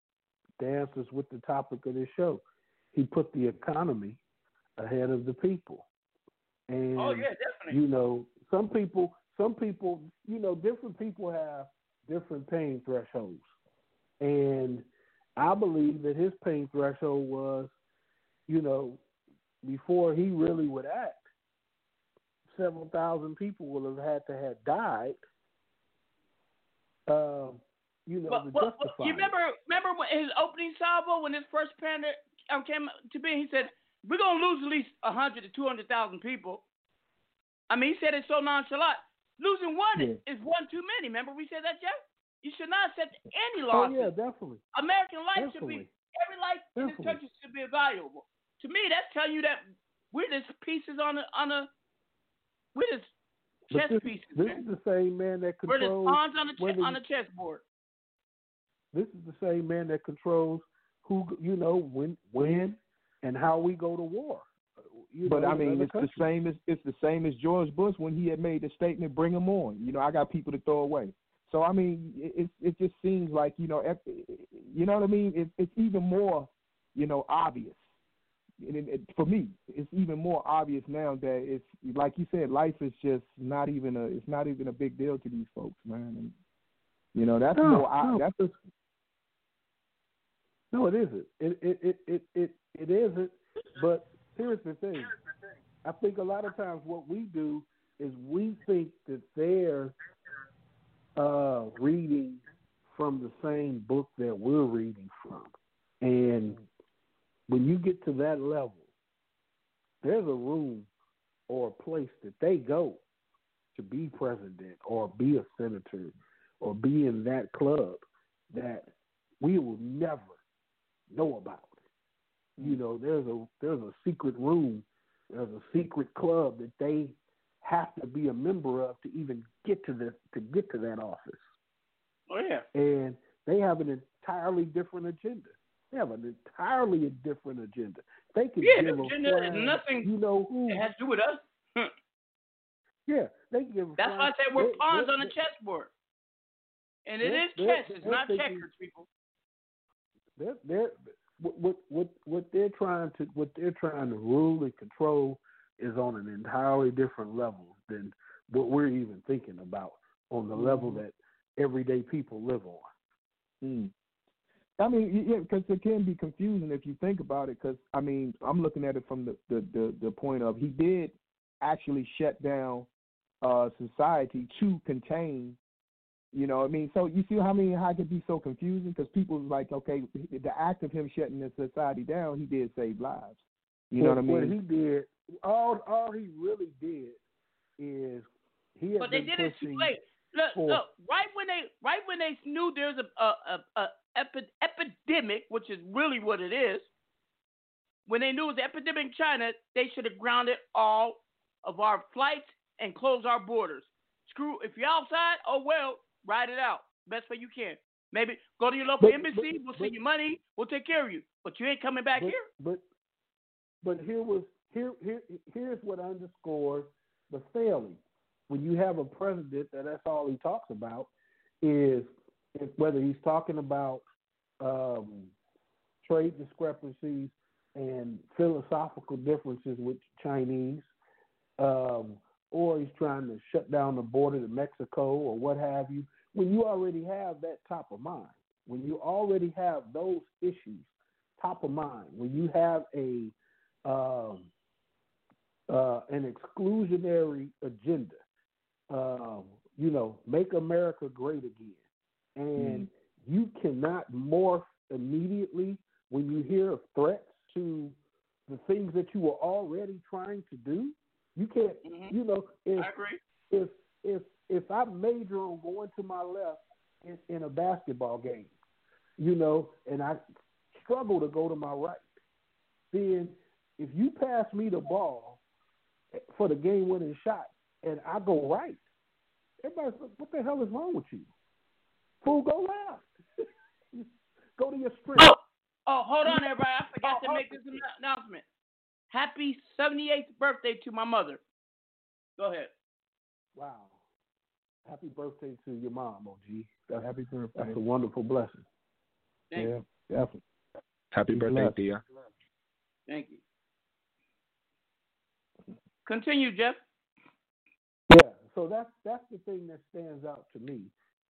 dances with the topic of this show. He put the economy ahead of the people. And Oh, yeah, definitely. you know, some people some people you know, different people have different pain thresholds. And I believe that his pain threshold was, you know, before he really would act, several thousand people will have had to have died. Um, you know, But, to but, but justify you remember remember when his opening salvo when his first panda um, came to be? He said we're gonna lose at least a hundred to two hundred thousand people. I mean, he said it so nonchalant. Losing one Yeah. is one too many. Remember we said that, Jeff? You should not accept any Oh yeah, definitely. American life should be every life in this Definitely. country should be valuable. To me, that's telling you that we're just pieces on a on a we're just chess this, pieces. this man. is the same man that We're just controls pawns on the, whether che- on you- a chessboard. this is the same man that controls who you know when when and how we go to war. You but know, I mean, it's countries. the same as it's the same as George Bush when he had made the statement, "Bring them on." You know, I got people to throw away. So I mean, it it, it just seems like you know, you know what I mean. It, it's even more, you know, obvious. And it, it, for me, it's even more obvious now that it's like you said, life is just not even a it's not even a big deal to these folks, man. And you know, that's No, more I no. that's No, it isn't. It it it it it, it isn't. But here's the thing. I think a lot of times what we do is we think that they're uh, reading from the same book that we're reading from, and when you get to that level, there's a room or a place that they go to be president or be a senator or be in that club that we will never know about. You mm. know, there's a there's a secret room, there's a secret club that they have to be a member of to even get to the to get to that office. Oh yeah. And they have an entirely different agenda. They have an entirely different agenda. They can Yeah, give the a agenda is nothing You know who? It has to do with us. Hmm. Yeah, they give. a That's why I said we're pawns on a chessboard. And it is chess, it's not checkers, people. they're, they're what, what what they're trying to what they're trying to rule and control is on an entirely different level than what we're even thinking about on the level Mhm. that everyday people live on. Mm. I mean, yeah, because it can be confusing if you think about it. Because I mean, I'm looking at it from the the the, the point of he did actually shut down uh, society to contain. You know, I mean, so you see how I mean how it could be so confusing because people was like, okay, the act of him shutting the society down, he did save lives. You know what I mean? What he did, all all he really did is he had But they been did it too late. Look, for- look, right when they right when they knew there's a a, a, a epi- epidemic, which is really what it is, when they knew it was an epidemic in China, they should have grounded all of our flights and closed our borders. Screw if you're outside, oh well, ride it out. Best way you can. Maybe go to your local But- embassy, but- we'll send you money, we'll take care of you. But you ain't coming back but, here. But but here was here here here's what underscores the failing. When you have a president that that's all he talks about is whether he's talking about um, trade discrepancies and philosophical differences with Chinese, um, or he's trying to shut down the border to Mexico or what have you. When you already have that top of mind, when you already have those issues top of mind, when you have a um, uh, an exclusionary agenda, um, you know, make America great again, and you cannot morph immediately when you hear of threats to the things that you were already trying to do. You can't, you know, if I agree. if if if I major on going to my left in, in a basketball game, you know, and I struggle to go to my right, then if you pass me the ball for the game winning shot and I go right, everybody's like, what the hell is wrong with you? Fool, go left. go to your strength. Oh, oh, hold on, everybody. I forgot oh, to make oh. this announcement. Happy 78th birthday to my mother. Go ahead. Wow. happy birthday to your mom, OG. That's, Happy birthday. that's a wonderful blessing. Thank yeah, you. definitely. Happy Be birthday, blessed. Thea. Thank you. Continue, Jeff. Yeah, so that's that's the thing that stands out to me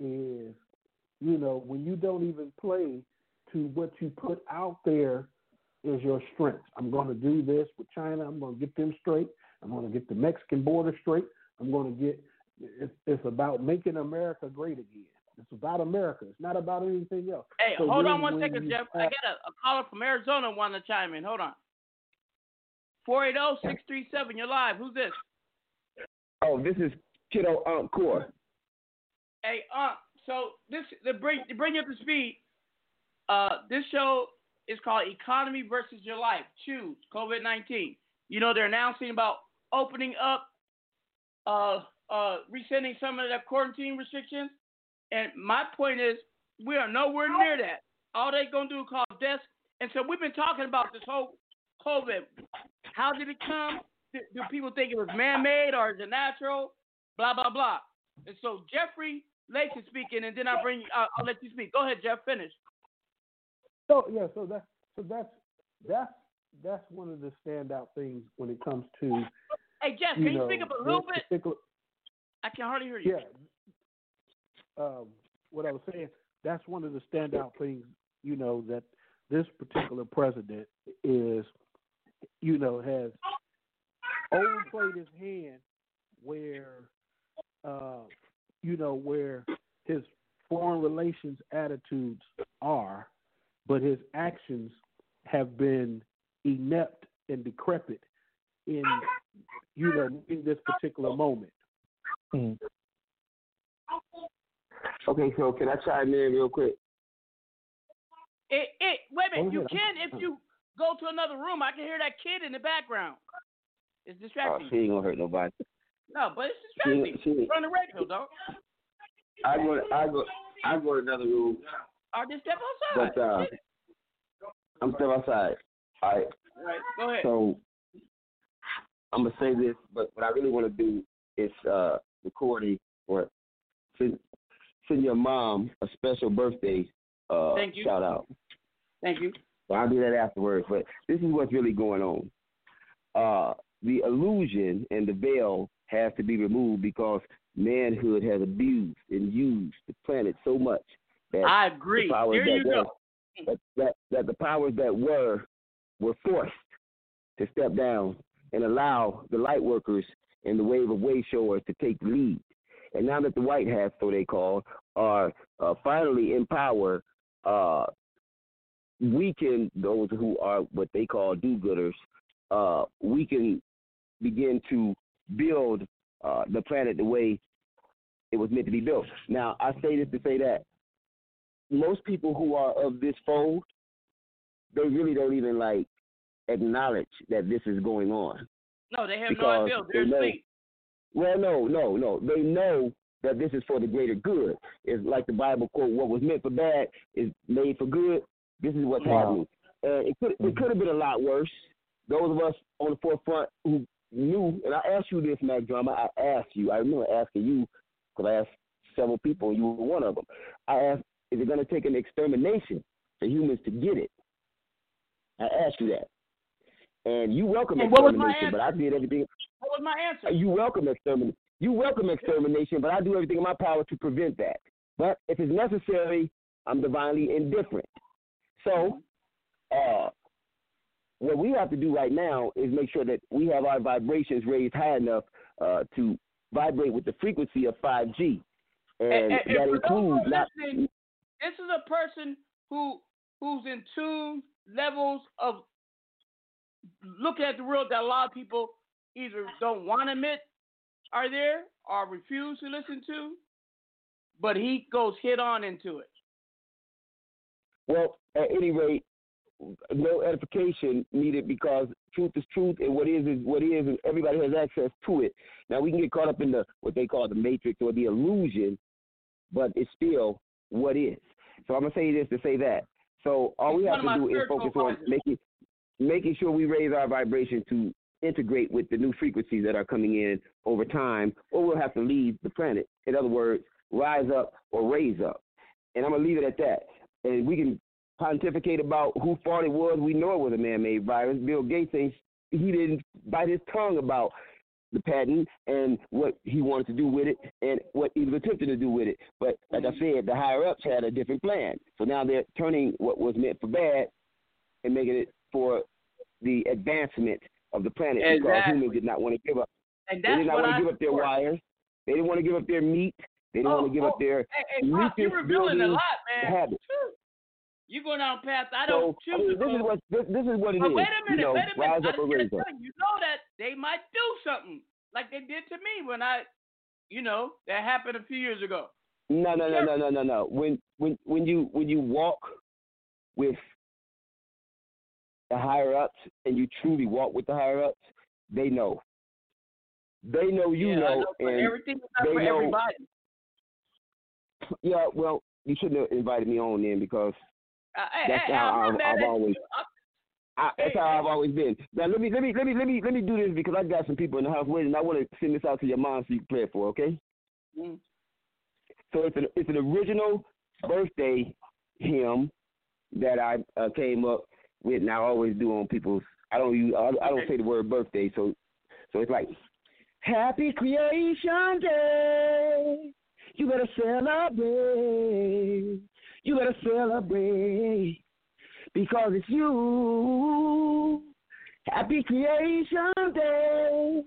is, you know, when you don't even play to what you put out there is your strength. I'm going to do this with China. I'm going to get them straight. I'm going to get the Mexican border straight. I'm going to get. It's, it's about making America great again. It's about America. It's not about anything else. Hey, So hold then on one second, when second, you Jeff. I got a, a caller from Arizona want to chime in. Hold on. 480-637, you're live. Who's this? Oh, this is Kiddo Encore. Hey, uh, so this to bring to bring you up to speed. Uh, this show is called Economy versus Your Life. Choose COVID nineteen. You know they're announcing about opening up, uh, uh, rescinding some of the quarantine restrictions. And my point is, we are nowhere near that. All they're gonna do is cause deaths. And so we've been talking about this whole COVID. How did it come? Do, people think it was man-made or is it natural? Blah blah blah. And so Jeffery Lake is speaking, and then I bring. Uh, I'll let you speak. Go ahead, Jeff. Finish. So yeah, so that's so that's that's that's one of the standout things when it comes to Hey Jeff, you can you speak up a little bit? particular- I can hardly hear you. Yeah. Um, what I was saying, that's one of the standout things, you know, that this particular president is, you know, has overplayed his hand where, uh, you know, where his foreign relations attitudes are, but his actions have been inept and decrepit in, you know, in this particular moment. Okay, so can I chime in real quick? It, it, wait a minute. Go You can if you go to another room. I can hear that kid in the background. It's Oh, distracting. she ain't gonna hurt nobody. No, but it's distracting. she ain't- Run the radio, dog. I go, I go, I go to another room, Or just step outside. but uh, I'm still outside. All right. All right, go ahead. So I'm gonna say this, but what I really want to do is uh, recording or send, send your mom a special birthday uh, Thank you. shout out. Thank you. So I'll do that afterwards. But this is what's really going on. Uh, the illusion and the veil has to be removed because manhood has abused and used the planet so much that I agree. The powers There that you were, go. That, that, that the powers that were were forced to step down and allow the light workers and the wave of way showers to take the lead. And now that the white hats, so they call, are uh, finally in power, uh, we can those who are what they call do-gooders. Uh, we can begin to build uh, the planet the way it was meant to be built. Now, I say this to say that most people who are of this fold, they really don't even like acknowledge that this is going on. No, they have no idea. They're they know- asleep. Well, no, no, no. They know that this is for the greater good. It's like the Bible quote: "What was meant for bad is made for good." This is what's Wow. happening. And it could it could have been a lot worse. Those of us on the forefront who knew, and I asked you this, Mack Drama. I asked you. I remember asking you because I asked several people, and you were one of them. I asked, "Is it going to take an extermination for humans to get it?" I asked you that, and you welcome And what was my extermination, but I did everything. What was my answer? You welcome extermination. You welcome extermination, but I do everything in my power to prevent that. But if it's necessary, I'm divinely indifferent. So, uh, what we have to do right now is make sure that we have our vibrations raised high enough uh, to vibrate with the frequency of 5G, and, And- and- that includes not. this is a person who who's in two levels of looking at the world that a lot of people either don't want to admit are there or refuse to listen to, but he goes head on into it. Well, at any rate, no edification needed because truth is truth and what is is what is and everybody has access to it. Now we can get caught up in the what they call the matrix or the illusion, but it's still what is. So I'm gonna say this to say that. So all we have to do is focus on making making sure we raise our vibration to integrate with the new frequencies that are coming in over time, or we'll have to leave the planet. In other words, rise up or raise up. And I'm gonna leave it at that. And we can pontificate about who fault it was. We know it was a man-made virus. Bill Gates ain't he didn't bite his tongue about the patent and what he wanted to do with it and what he was attempting to do with it. But like I mm-hmm. said, the higher ups had a different plan. So now they're turning what was meant for bad and making it for the advancement of the planet because humans did not want to give up. And they did not want I to give up their wires. They didn't want to give up their meat. They didn't Oh, want to give up oh, their Hey, hey Pop, you're revealing a lot, man. habits. You going down path I don't I choose mean, this is what this, this is what it is. wait a minute, you know, wait a minute. rise I up or just gotta raise up. tell you, you know that they might do something like they did to me when I, you know, that happened a few years ago. No, no, no, no, no, no, no. When when when you when you walk with the higher ups and you truly walk with the higher ups, they know. They know you yeah, know, I know, and everything is not they for know. everybody. Yeah, well, you shouldn't have invited me on then because that's how I've, I've always. I, that's how I've always been. Now let me let me let me let me let me do this because I got some people in the house waiting. and I want to send this out to your mom so you can play it for. Okay. Mm. So it's an it's an original birthday hymn that I uh, came up with, and I always do on people's. I don't use I, I don't say the word birthday, so so it's like Happy Creation Day. You better celebrate. You better celebrate because it's you. Happy Creation Day.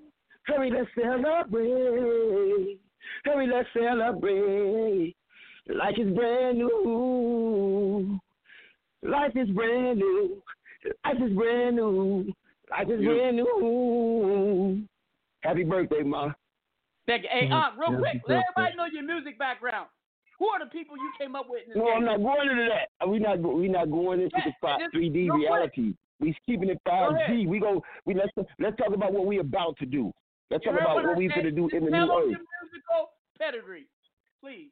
Hurry, let's celebrate. Hurry, let's celebrate. Life is brand new. Life is brand new. Life is brand new. Life is brand new. Happy birthday, Ma. Thank you. Hey. Aunt, real quick, let everybody know your music background. Who are the people you came up with in this No, game? I'm not going into that. We not go- we not going into the fi- 3D reality. We keeping it 5G. We go. We let's let's talk about what we about to do. Let's You talk about what what we said? gonna do in the new earth. musical pedigree, please.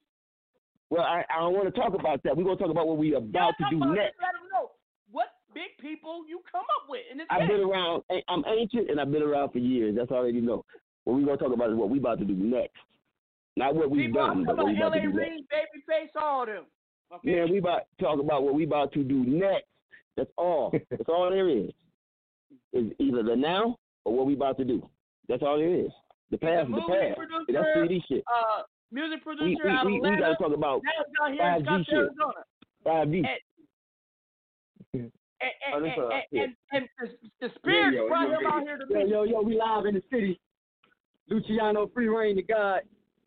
Well, I, I don't want to talk about that. We're gonna talk about what we're about to do next. it, Let them know what big people you come up with in this I've been around. I'm ancient, and I've been around for years. That's all you know. What we're gonna talk about is what we're about to do next, not what we've People, done, but what we about about L.A. to do next. Reid, Babyface, all them. Okay. Man, we about to talk about what we about to do next. That's all. That's all there is. Is either the now or what we about to do. That's all there is. The past is the past. producer, That's 3D shit. Uh, music producer We we out of we, we gotta talk about now it's out here in 5G shit. 5G. And, and, Oh, and, and, yeah. and, and the, the spirit yo, brought yo, him out here to yo, me. yo, yo, we live in the city. Luciano, free reign to God.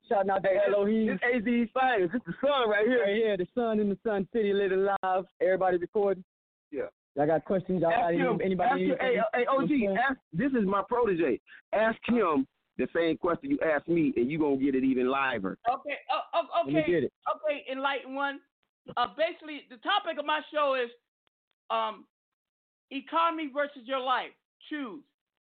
Shouting out to Elohim. This AZ's finest. This the sun right here. Right here, the sun in the sun city, living live. Everybody recording. Yeah. Y'all got questions? Y'all Ask got him. any, ask anybody? him hey, hey, OG, ask, this is my protege. Ask him the same question you asked me, and you're gonna get it even liver. Okay, uh, Let me okay, get it. okay, enlighten one. Uh, basically, the topic of my show is um, economy versus your life. Choose.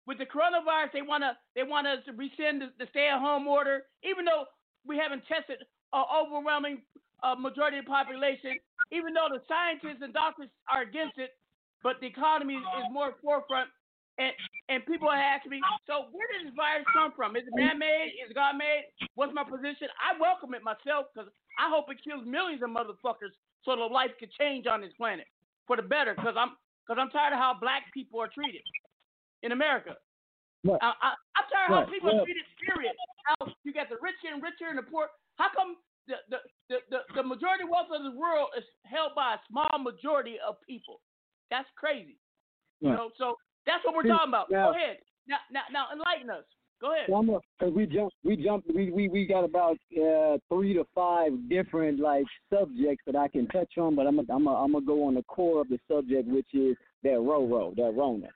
With the coronavirus, they wanna they want us to rescind the, the stay-at-home order, even though we haven't tested an overwhelming uh, majority of the population. Even though the scientists and doctors are against it, but the economy is, more forefront. And and people are asking me, so where did this virus come from? Is it man-made? Is it God-made? What's my position? I welcome it myself because I hope it kills millions of motherfuckers so the life could change on this planet for the better. Because I'm because I'm tired of how black people are treated in America. What? I, I, I'm tired of how people are What? treated. Period. How you got the rich getting richer and the poor. How come the the, the, the, the majority wealth of the world is held by a small majority of people? That's crazy. You know, so that's what we're talking about. now- Go ahead. Now, now, now, enlighten us. Go ahead. I'm a, we jump, we jump, we we we got about uh, three to five different like subjects that I can touch on, but I'm a, I'm a, I'm gonna go on the core of the subject, which is that Roro, that Rona.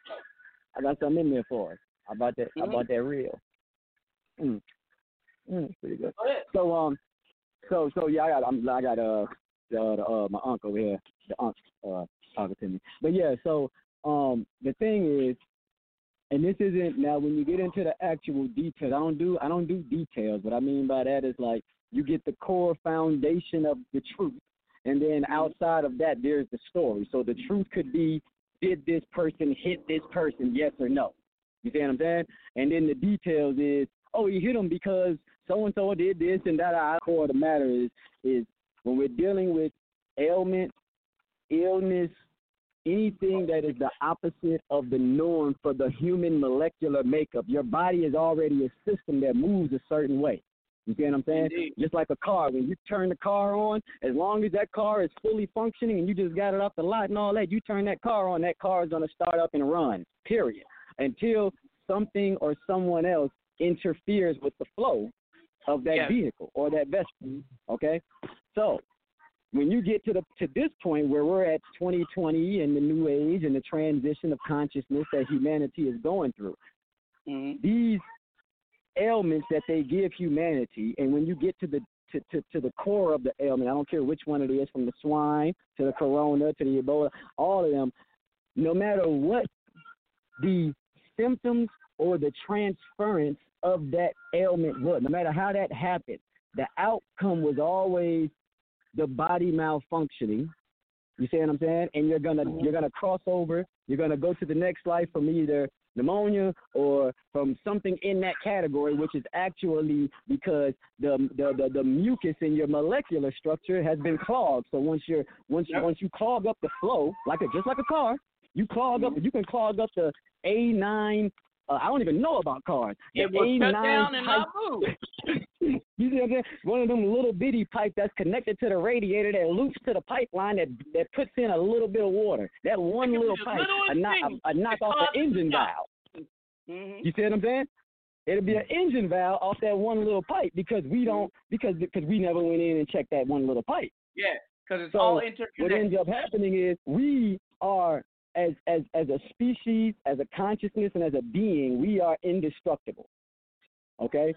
I got something in there for us. About that? How about that real? Mm. Mm, pretty good. Go. So um, so so yeah, I got I'm, I got uh, the, the uh my uncle over here, the aunt uh talking to me. But yeah, so um the thing is, and this isn't now when you get into the actual details. I don't do I don't do details. What I mean by that is like you get the core foundation of the truth, and then outside of that there's the story. So the truth could be did this person hit this person, yes or no? You see what I'm saying? And then the details is, oh, he hit him because so and so did this and that. I core of the matter is is when we're dealing with ailment, illness, anything that is the opposite of the norm for the human molecular makeup. Your body is already a system that moves a certain way. You see what I'm saying? Indeed. Just like a car, when you turn the car on, as long as that car is fully functioning and you just got it off the lot and all that, you turn that car on, that car is going to start up and run, period. Until something or someone else interferes with the flow of that vehicle or that vessel. Mm-hmm. Okay? So when you get to the to this point where we're at 2020 and the new age and the transition of consciousness that humanity is going through, mm-hmm. these ailments that they give humanity, and when you get to the to, to, to the core of the ailment, I don't care which one it is, from the swine to the corona to the Ebola, all of them, no matter what the symptoms or the transference of that ailment was, no matter how that happened, the outcome was always the body malfunctioning. You see what I'm saying? And you're gonna you're gonna cross over. You're gonna go to the next life from either pneumonia or from something in that category, which is actually because the the the, the mucus in your molecular structure has been clogged. So once you're once you once you clog up the flow, like a just like a car, you clog up. Mm-hmm. You can clog up the A9. Uh, I don't even know about cars. It will shut down and not type- move. you see what I'm saying? One of them little bitty pipe that's connected to the radiator that loops to the pipeline that that puts in a little bit of water. That one little pipe, a, knock, a, a knock off the engine valve. Mm-hmm. You see what I'm saying? It'll be an engine valve off that one little pipe because we don't because because we never went in and checked that one little pipe. Yeah, because it's So all interconnected. what ends up happening is we are as as as a species, as a consciousness, and as a being, we are indestructible. Okay,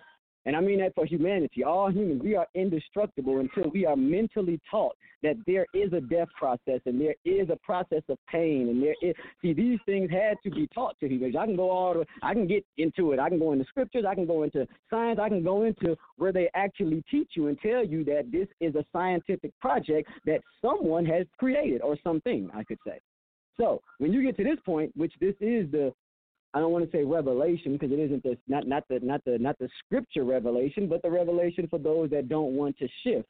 and I mean that for humanity. All humans, we are indestructible until we are mentally taught that there is a death process and there is a process of pain, and there is. See, these things had to be taught to humans. I can go all the. I can get into it. I can go into scriptures. I can go into science. I can go into where they actually teach you and tell you that this is a scientific project that someone has created or something, I could say. So when you get to this point, which this is the I don't want to say revelation because it isn't the not not the not the not the scripture revelation, but the revelation for those that don't want to shift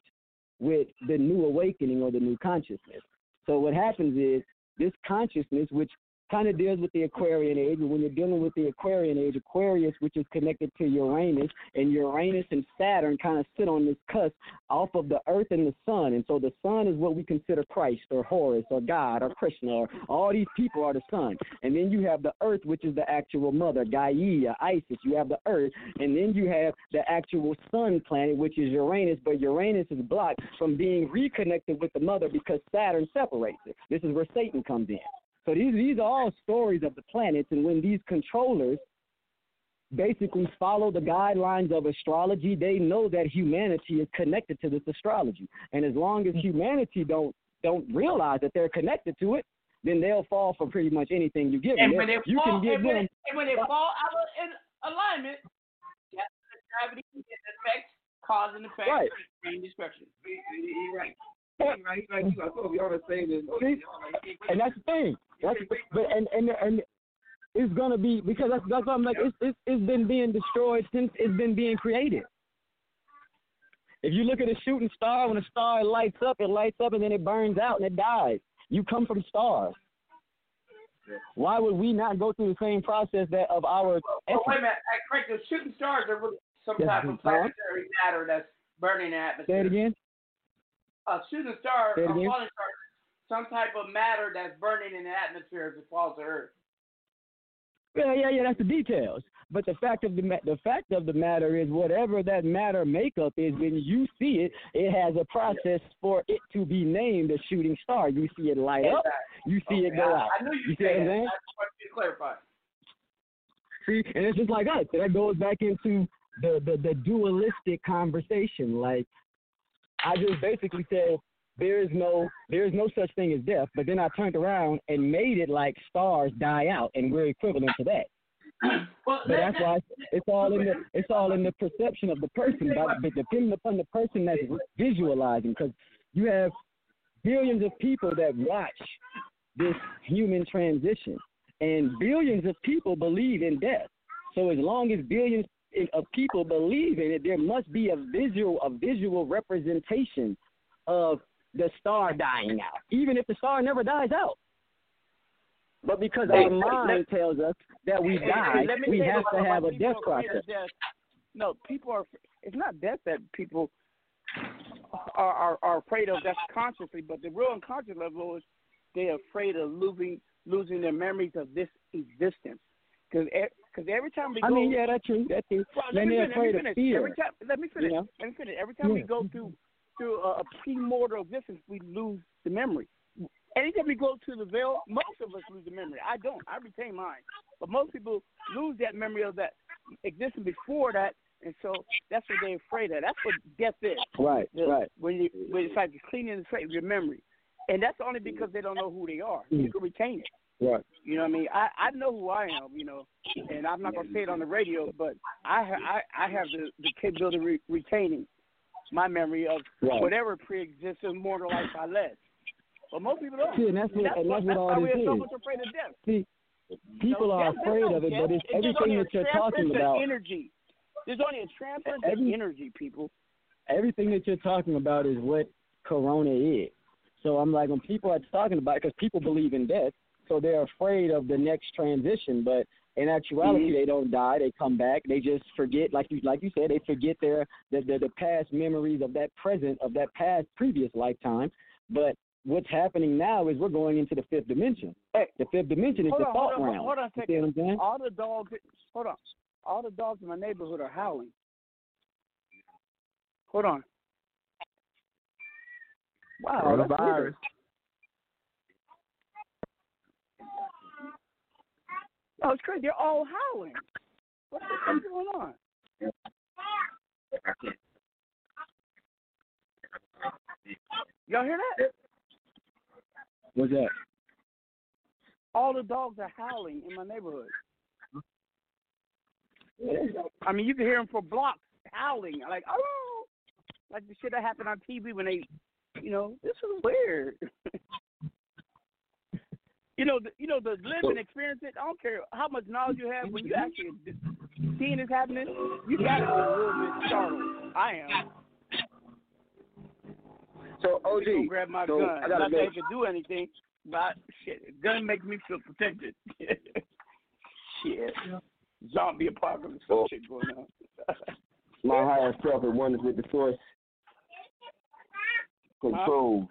with the new awakening or the new consciousness. So what happens is this consciousness, which kind of deals with the Aquarian age, and when you're dealing with the Aquarian age, Aquarius, which is connected to Uranus, and Uranus and Saturn kind of sit on this cusp off of the Earth and the Sun, and so the Sun is what we consider Christ or Horus or God or Krishna or all these people are the Sun, and then you have the Earth, which is the actual mother, Gaia, Isis. You have the Earth, and then you have the actual Sun planet, which is Uranus, but Uranus is blocked from being reconnected with the mother because Saturn separates it. This is where Satan comes in. So these these are all stories of the planets, and when these controllers basically follow the guidelines of astrology, they know that humanity is connected to this astrology. And as long as mm-hmm. humanity don't don't realize that they're connected to it, then they'll fall for pretty much anything you give them. And when they you fall, can give and when, them and when they fall out of in alignment, that's the gravity and effects, cause and effect, Right. and destruction. right. Right, right. You are totally on the same. And that's the thing. That's but and and and it's gonna be because that's that's what I'm like. It's it's it's been being destroyed since it's been being created. If you look at a shooting star, when a star lights up, it lights up and then it burns out and it dies. You come from stars. Why would we not go through the same process that of our? Oh, wait a minute, I correct. The shooting stars are really some type of planetary matter that's burning the atmosphere. Say it again. Uh, a shooting star, a falling star, some type of matter that's burning in the atmosphere as it falls to Earth. Yeah, yeah, yeah. That's the details. But the fact of the ma- the fact of the matter is, whatever that matter makeup is, when you see it, it has a process for it to be named a shooting star. You see it light up, you see it go I, out. I knew you, you see said what I'm that. saying? I just wanted you to clarify. See, and it's just like us. That goes back into the, the, the dualistic conversation. Like I just basically said there is no there is no such thing as death, but then I turned around and made it like stars die out, and we're equivalent to that. Well, But that's why it's, all in the it's all in the perception of the person, but, but depending upon the person that's visualizing, because you have billions of people that watch this human transition, and billions of people believe in death. So as long as billions of people believe in it, there must be a visual a visual representation of the star dying out, even if the star never dies out. But because Hey, our mind tells us that we Hey, die, we have to have a death process. death. No, people are. It's not death that people are, are are afraid of. That's consciously, but the real unconscious level is they're afraid of losing losing their memories of this existence. Because because every time we go, I mean, yeah, that's true. That's true. Well, let me finish, let me finish. fear. Every time, let me finish. You know? Let me finish. Every time we go through through a, a premortal existence, we lose the memory. Anytime we go to the veil, most of us lose the memory. I don't. I retain mine, but most people lose that memory of that existence before that, and so that's what they're afraid of. That's what death is. Right, The- right. When you when it's like cleaning the slate of your memory, and that's only because they don't know who they are. You Mm. can retain it. Right. You know what I mean? I I know who I am. You know, and I'm not gonna say it on the radio, but I ha- I I have the the capability of re- retaining my memory of Right. whatever pre-existing mortal life I led. But most people don't. See, and that's what- and that's what all why this we're so much afraid of death. See, people are death- afraid of it, death. but it's There's everything that you're talking about. Energy. There's only a transference of Every- energy, people. everything that you're talking about is what corona is. So I'm like, when people are talking about it, because people believe in death, so they're afraid of the next transition. But in actuality, Mhm. they don't die; they come back. They just forget, like you like you said, they forget their the, the the past memories of that present of that past previous lifetime. But what's happening now is we're going into the fifth dimension. the fifth dimension is the on, thought hold on, realm. hold on a You what I'm saying? All the dogs, hold on. All the dogs in my neighborhood are howling. Hold on. Wow, Coronavirus. Oh, it's crazy. They're all howling. What the fuck's going on? Y'all hear that? What's that? All the dogs are howling in my neighborhood. I mean, you can hear them for blocks howling, like oh, like the shit that happened on TV when they, you know, this is weird. you know, the, you know, the live and experience it. I don't care how much knowledge you have when you actually seeing this happening. You gotta be a little bit startled. I am. So OG, Go grab my so gun. I gotta Not that it could do anything, but shit, gun makes me feel protected. shit, zombie apocalypse, Well- shit going on. my higher self at oneness with the source controls.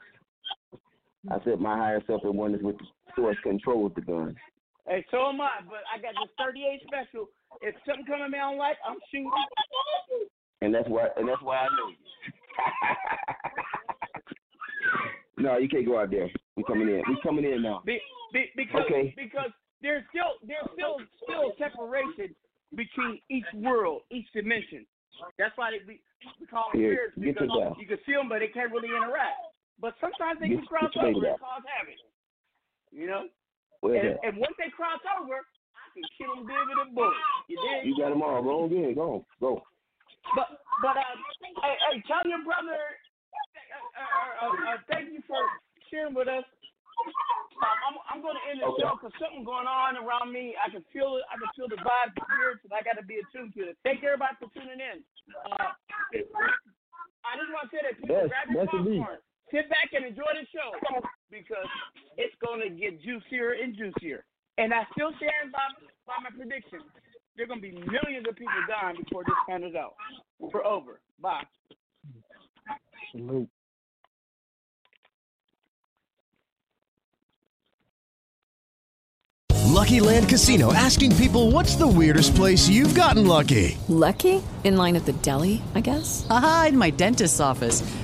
I said my higher self at oneness with the source controls the gun. Hey, so am I, but I got this 38 special. If something coming me I don't like, I'm shooting. And that's why and that's why I know you. no, you can't go out there. We coming in. We coming in now. Be, be, because Okay. because there's still there's still still separation between each world, each dimension. That's why they, we, we call them Here, spirits because you can see them, but they can't really interact. But sometimes they Get- can cross over and cause havoc. You know. Where's and, and once they cross over, I can kill them big with a bullet. You? You got them all. Go again. Go. Go. But but uh, hey, hey, tell your brother. Uh, uh, uh, uh, thank you for sharing with us. Um, I'm I'm going to end the show because something going on around me. I can feel it. I can feel the vibe, the spirits, and I got to be attuned to it. Thank everybody for tuning in. Uh, I just want to say that people grab your popcorn, sit back and enjoy the show because it's going to get juicier and juicier. And I still stand by by my prediction. There are going to be millions of people dying before this pans out. We're over. Bye. Salute. Lucky Land Casino asking people what's the weirdest place you've gotten lucky? Lucky? In line at the deli, I guess? Aha, in my dentist's office.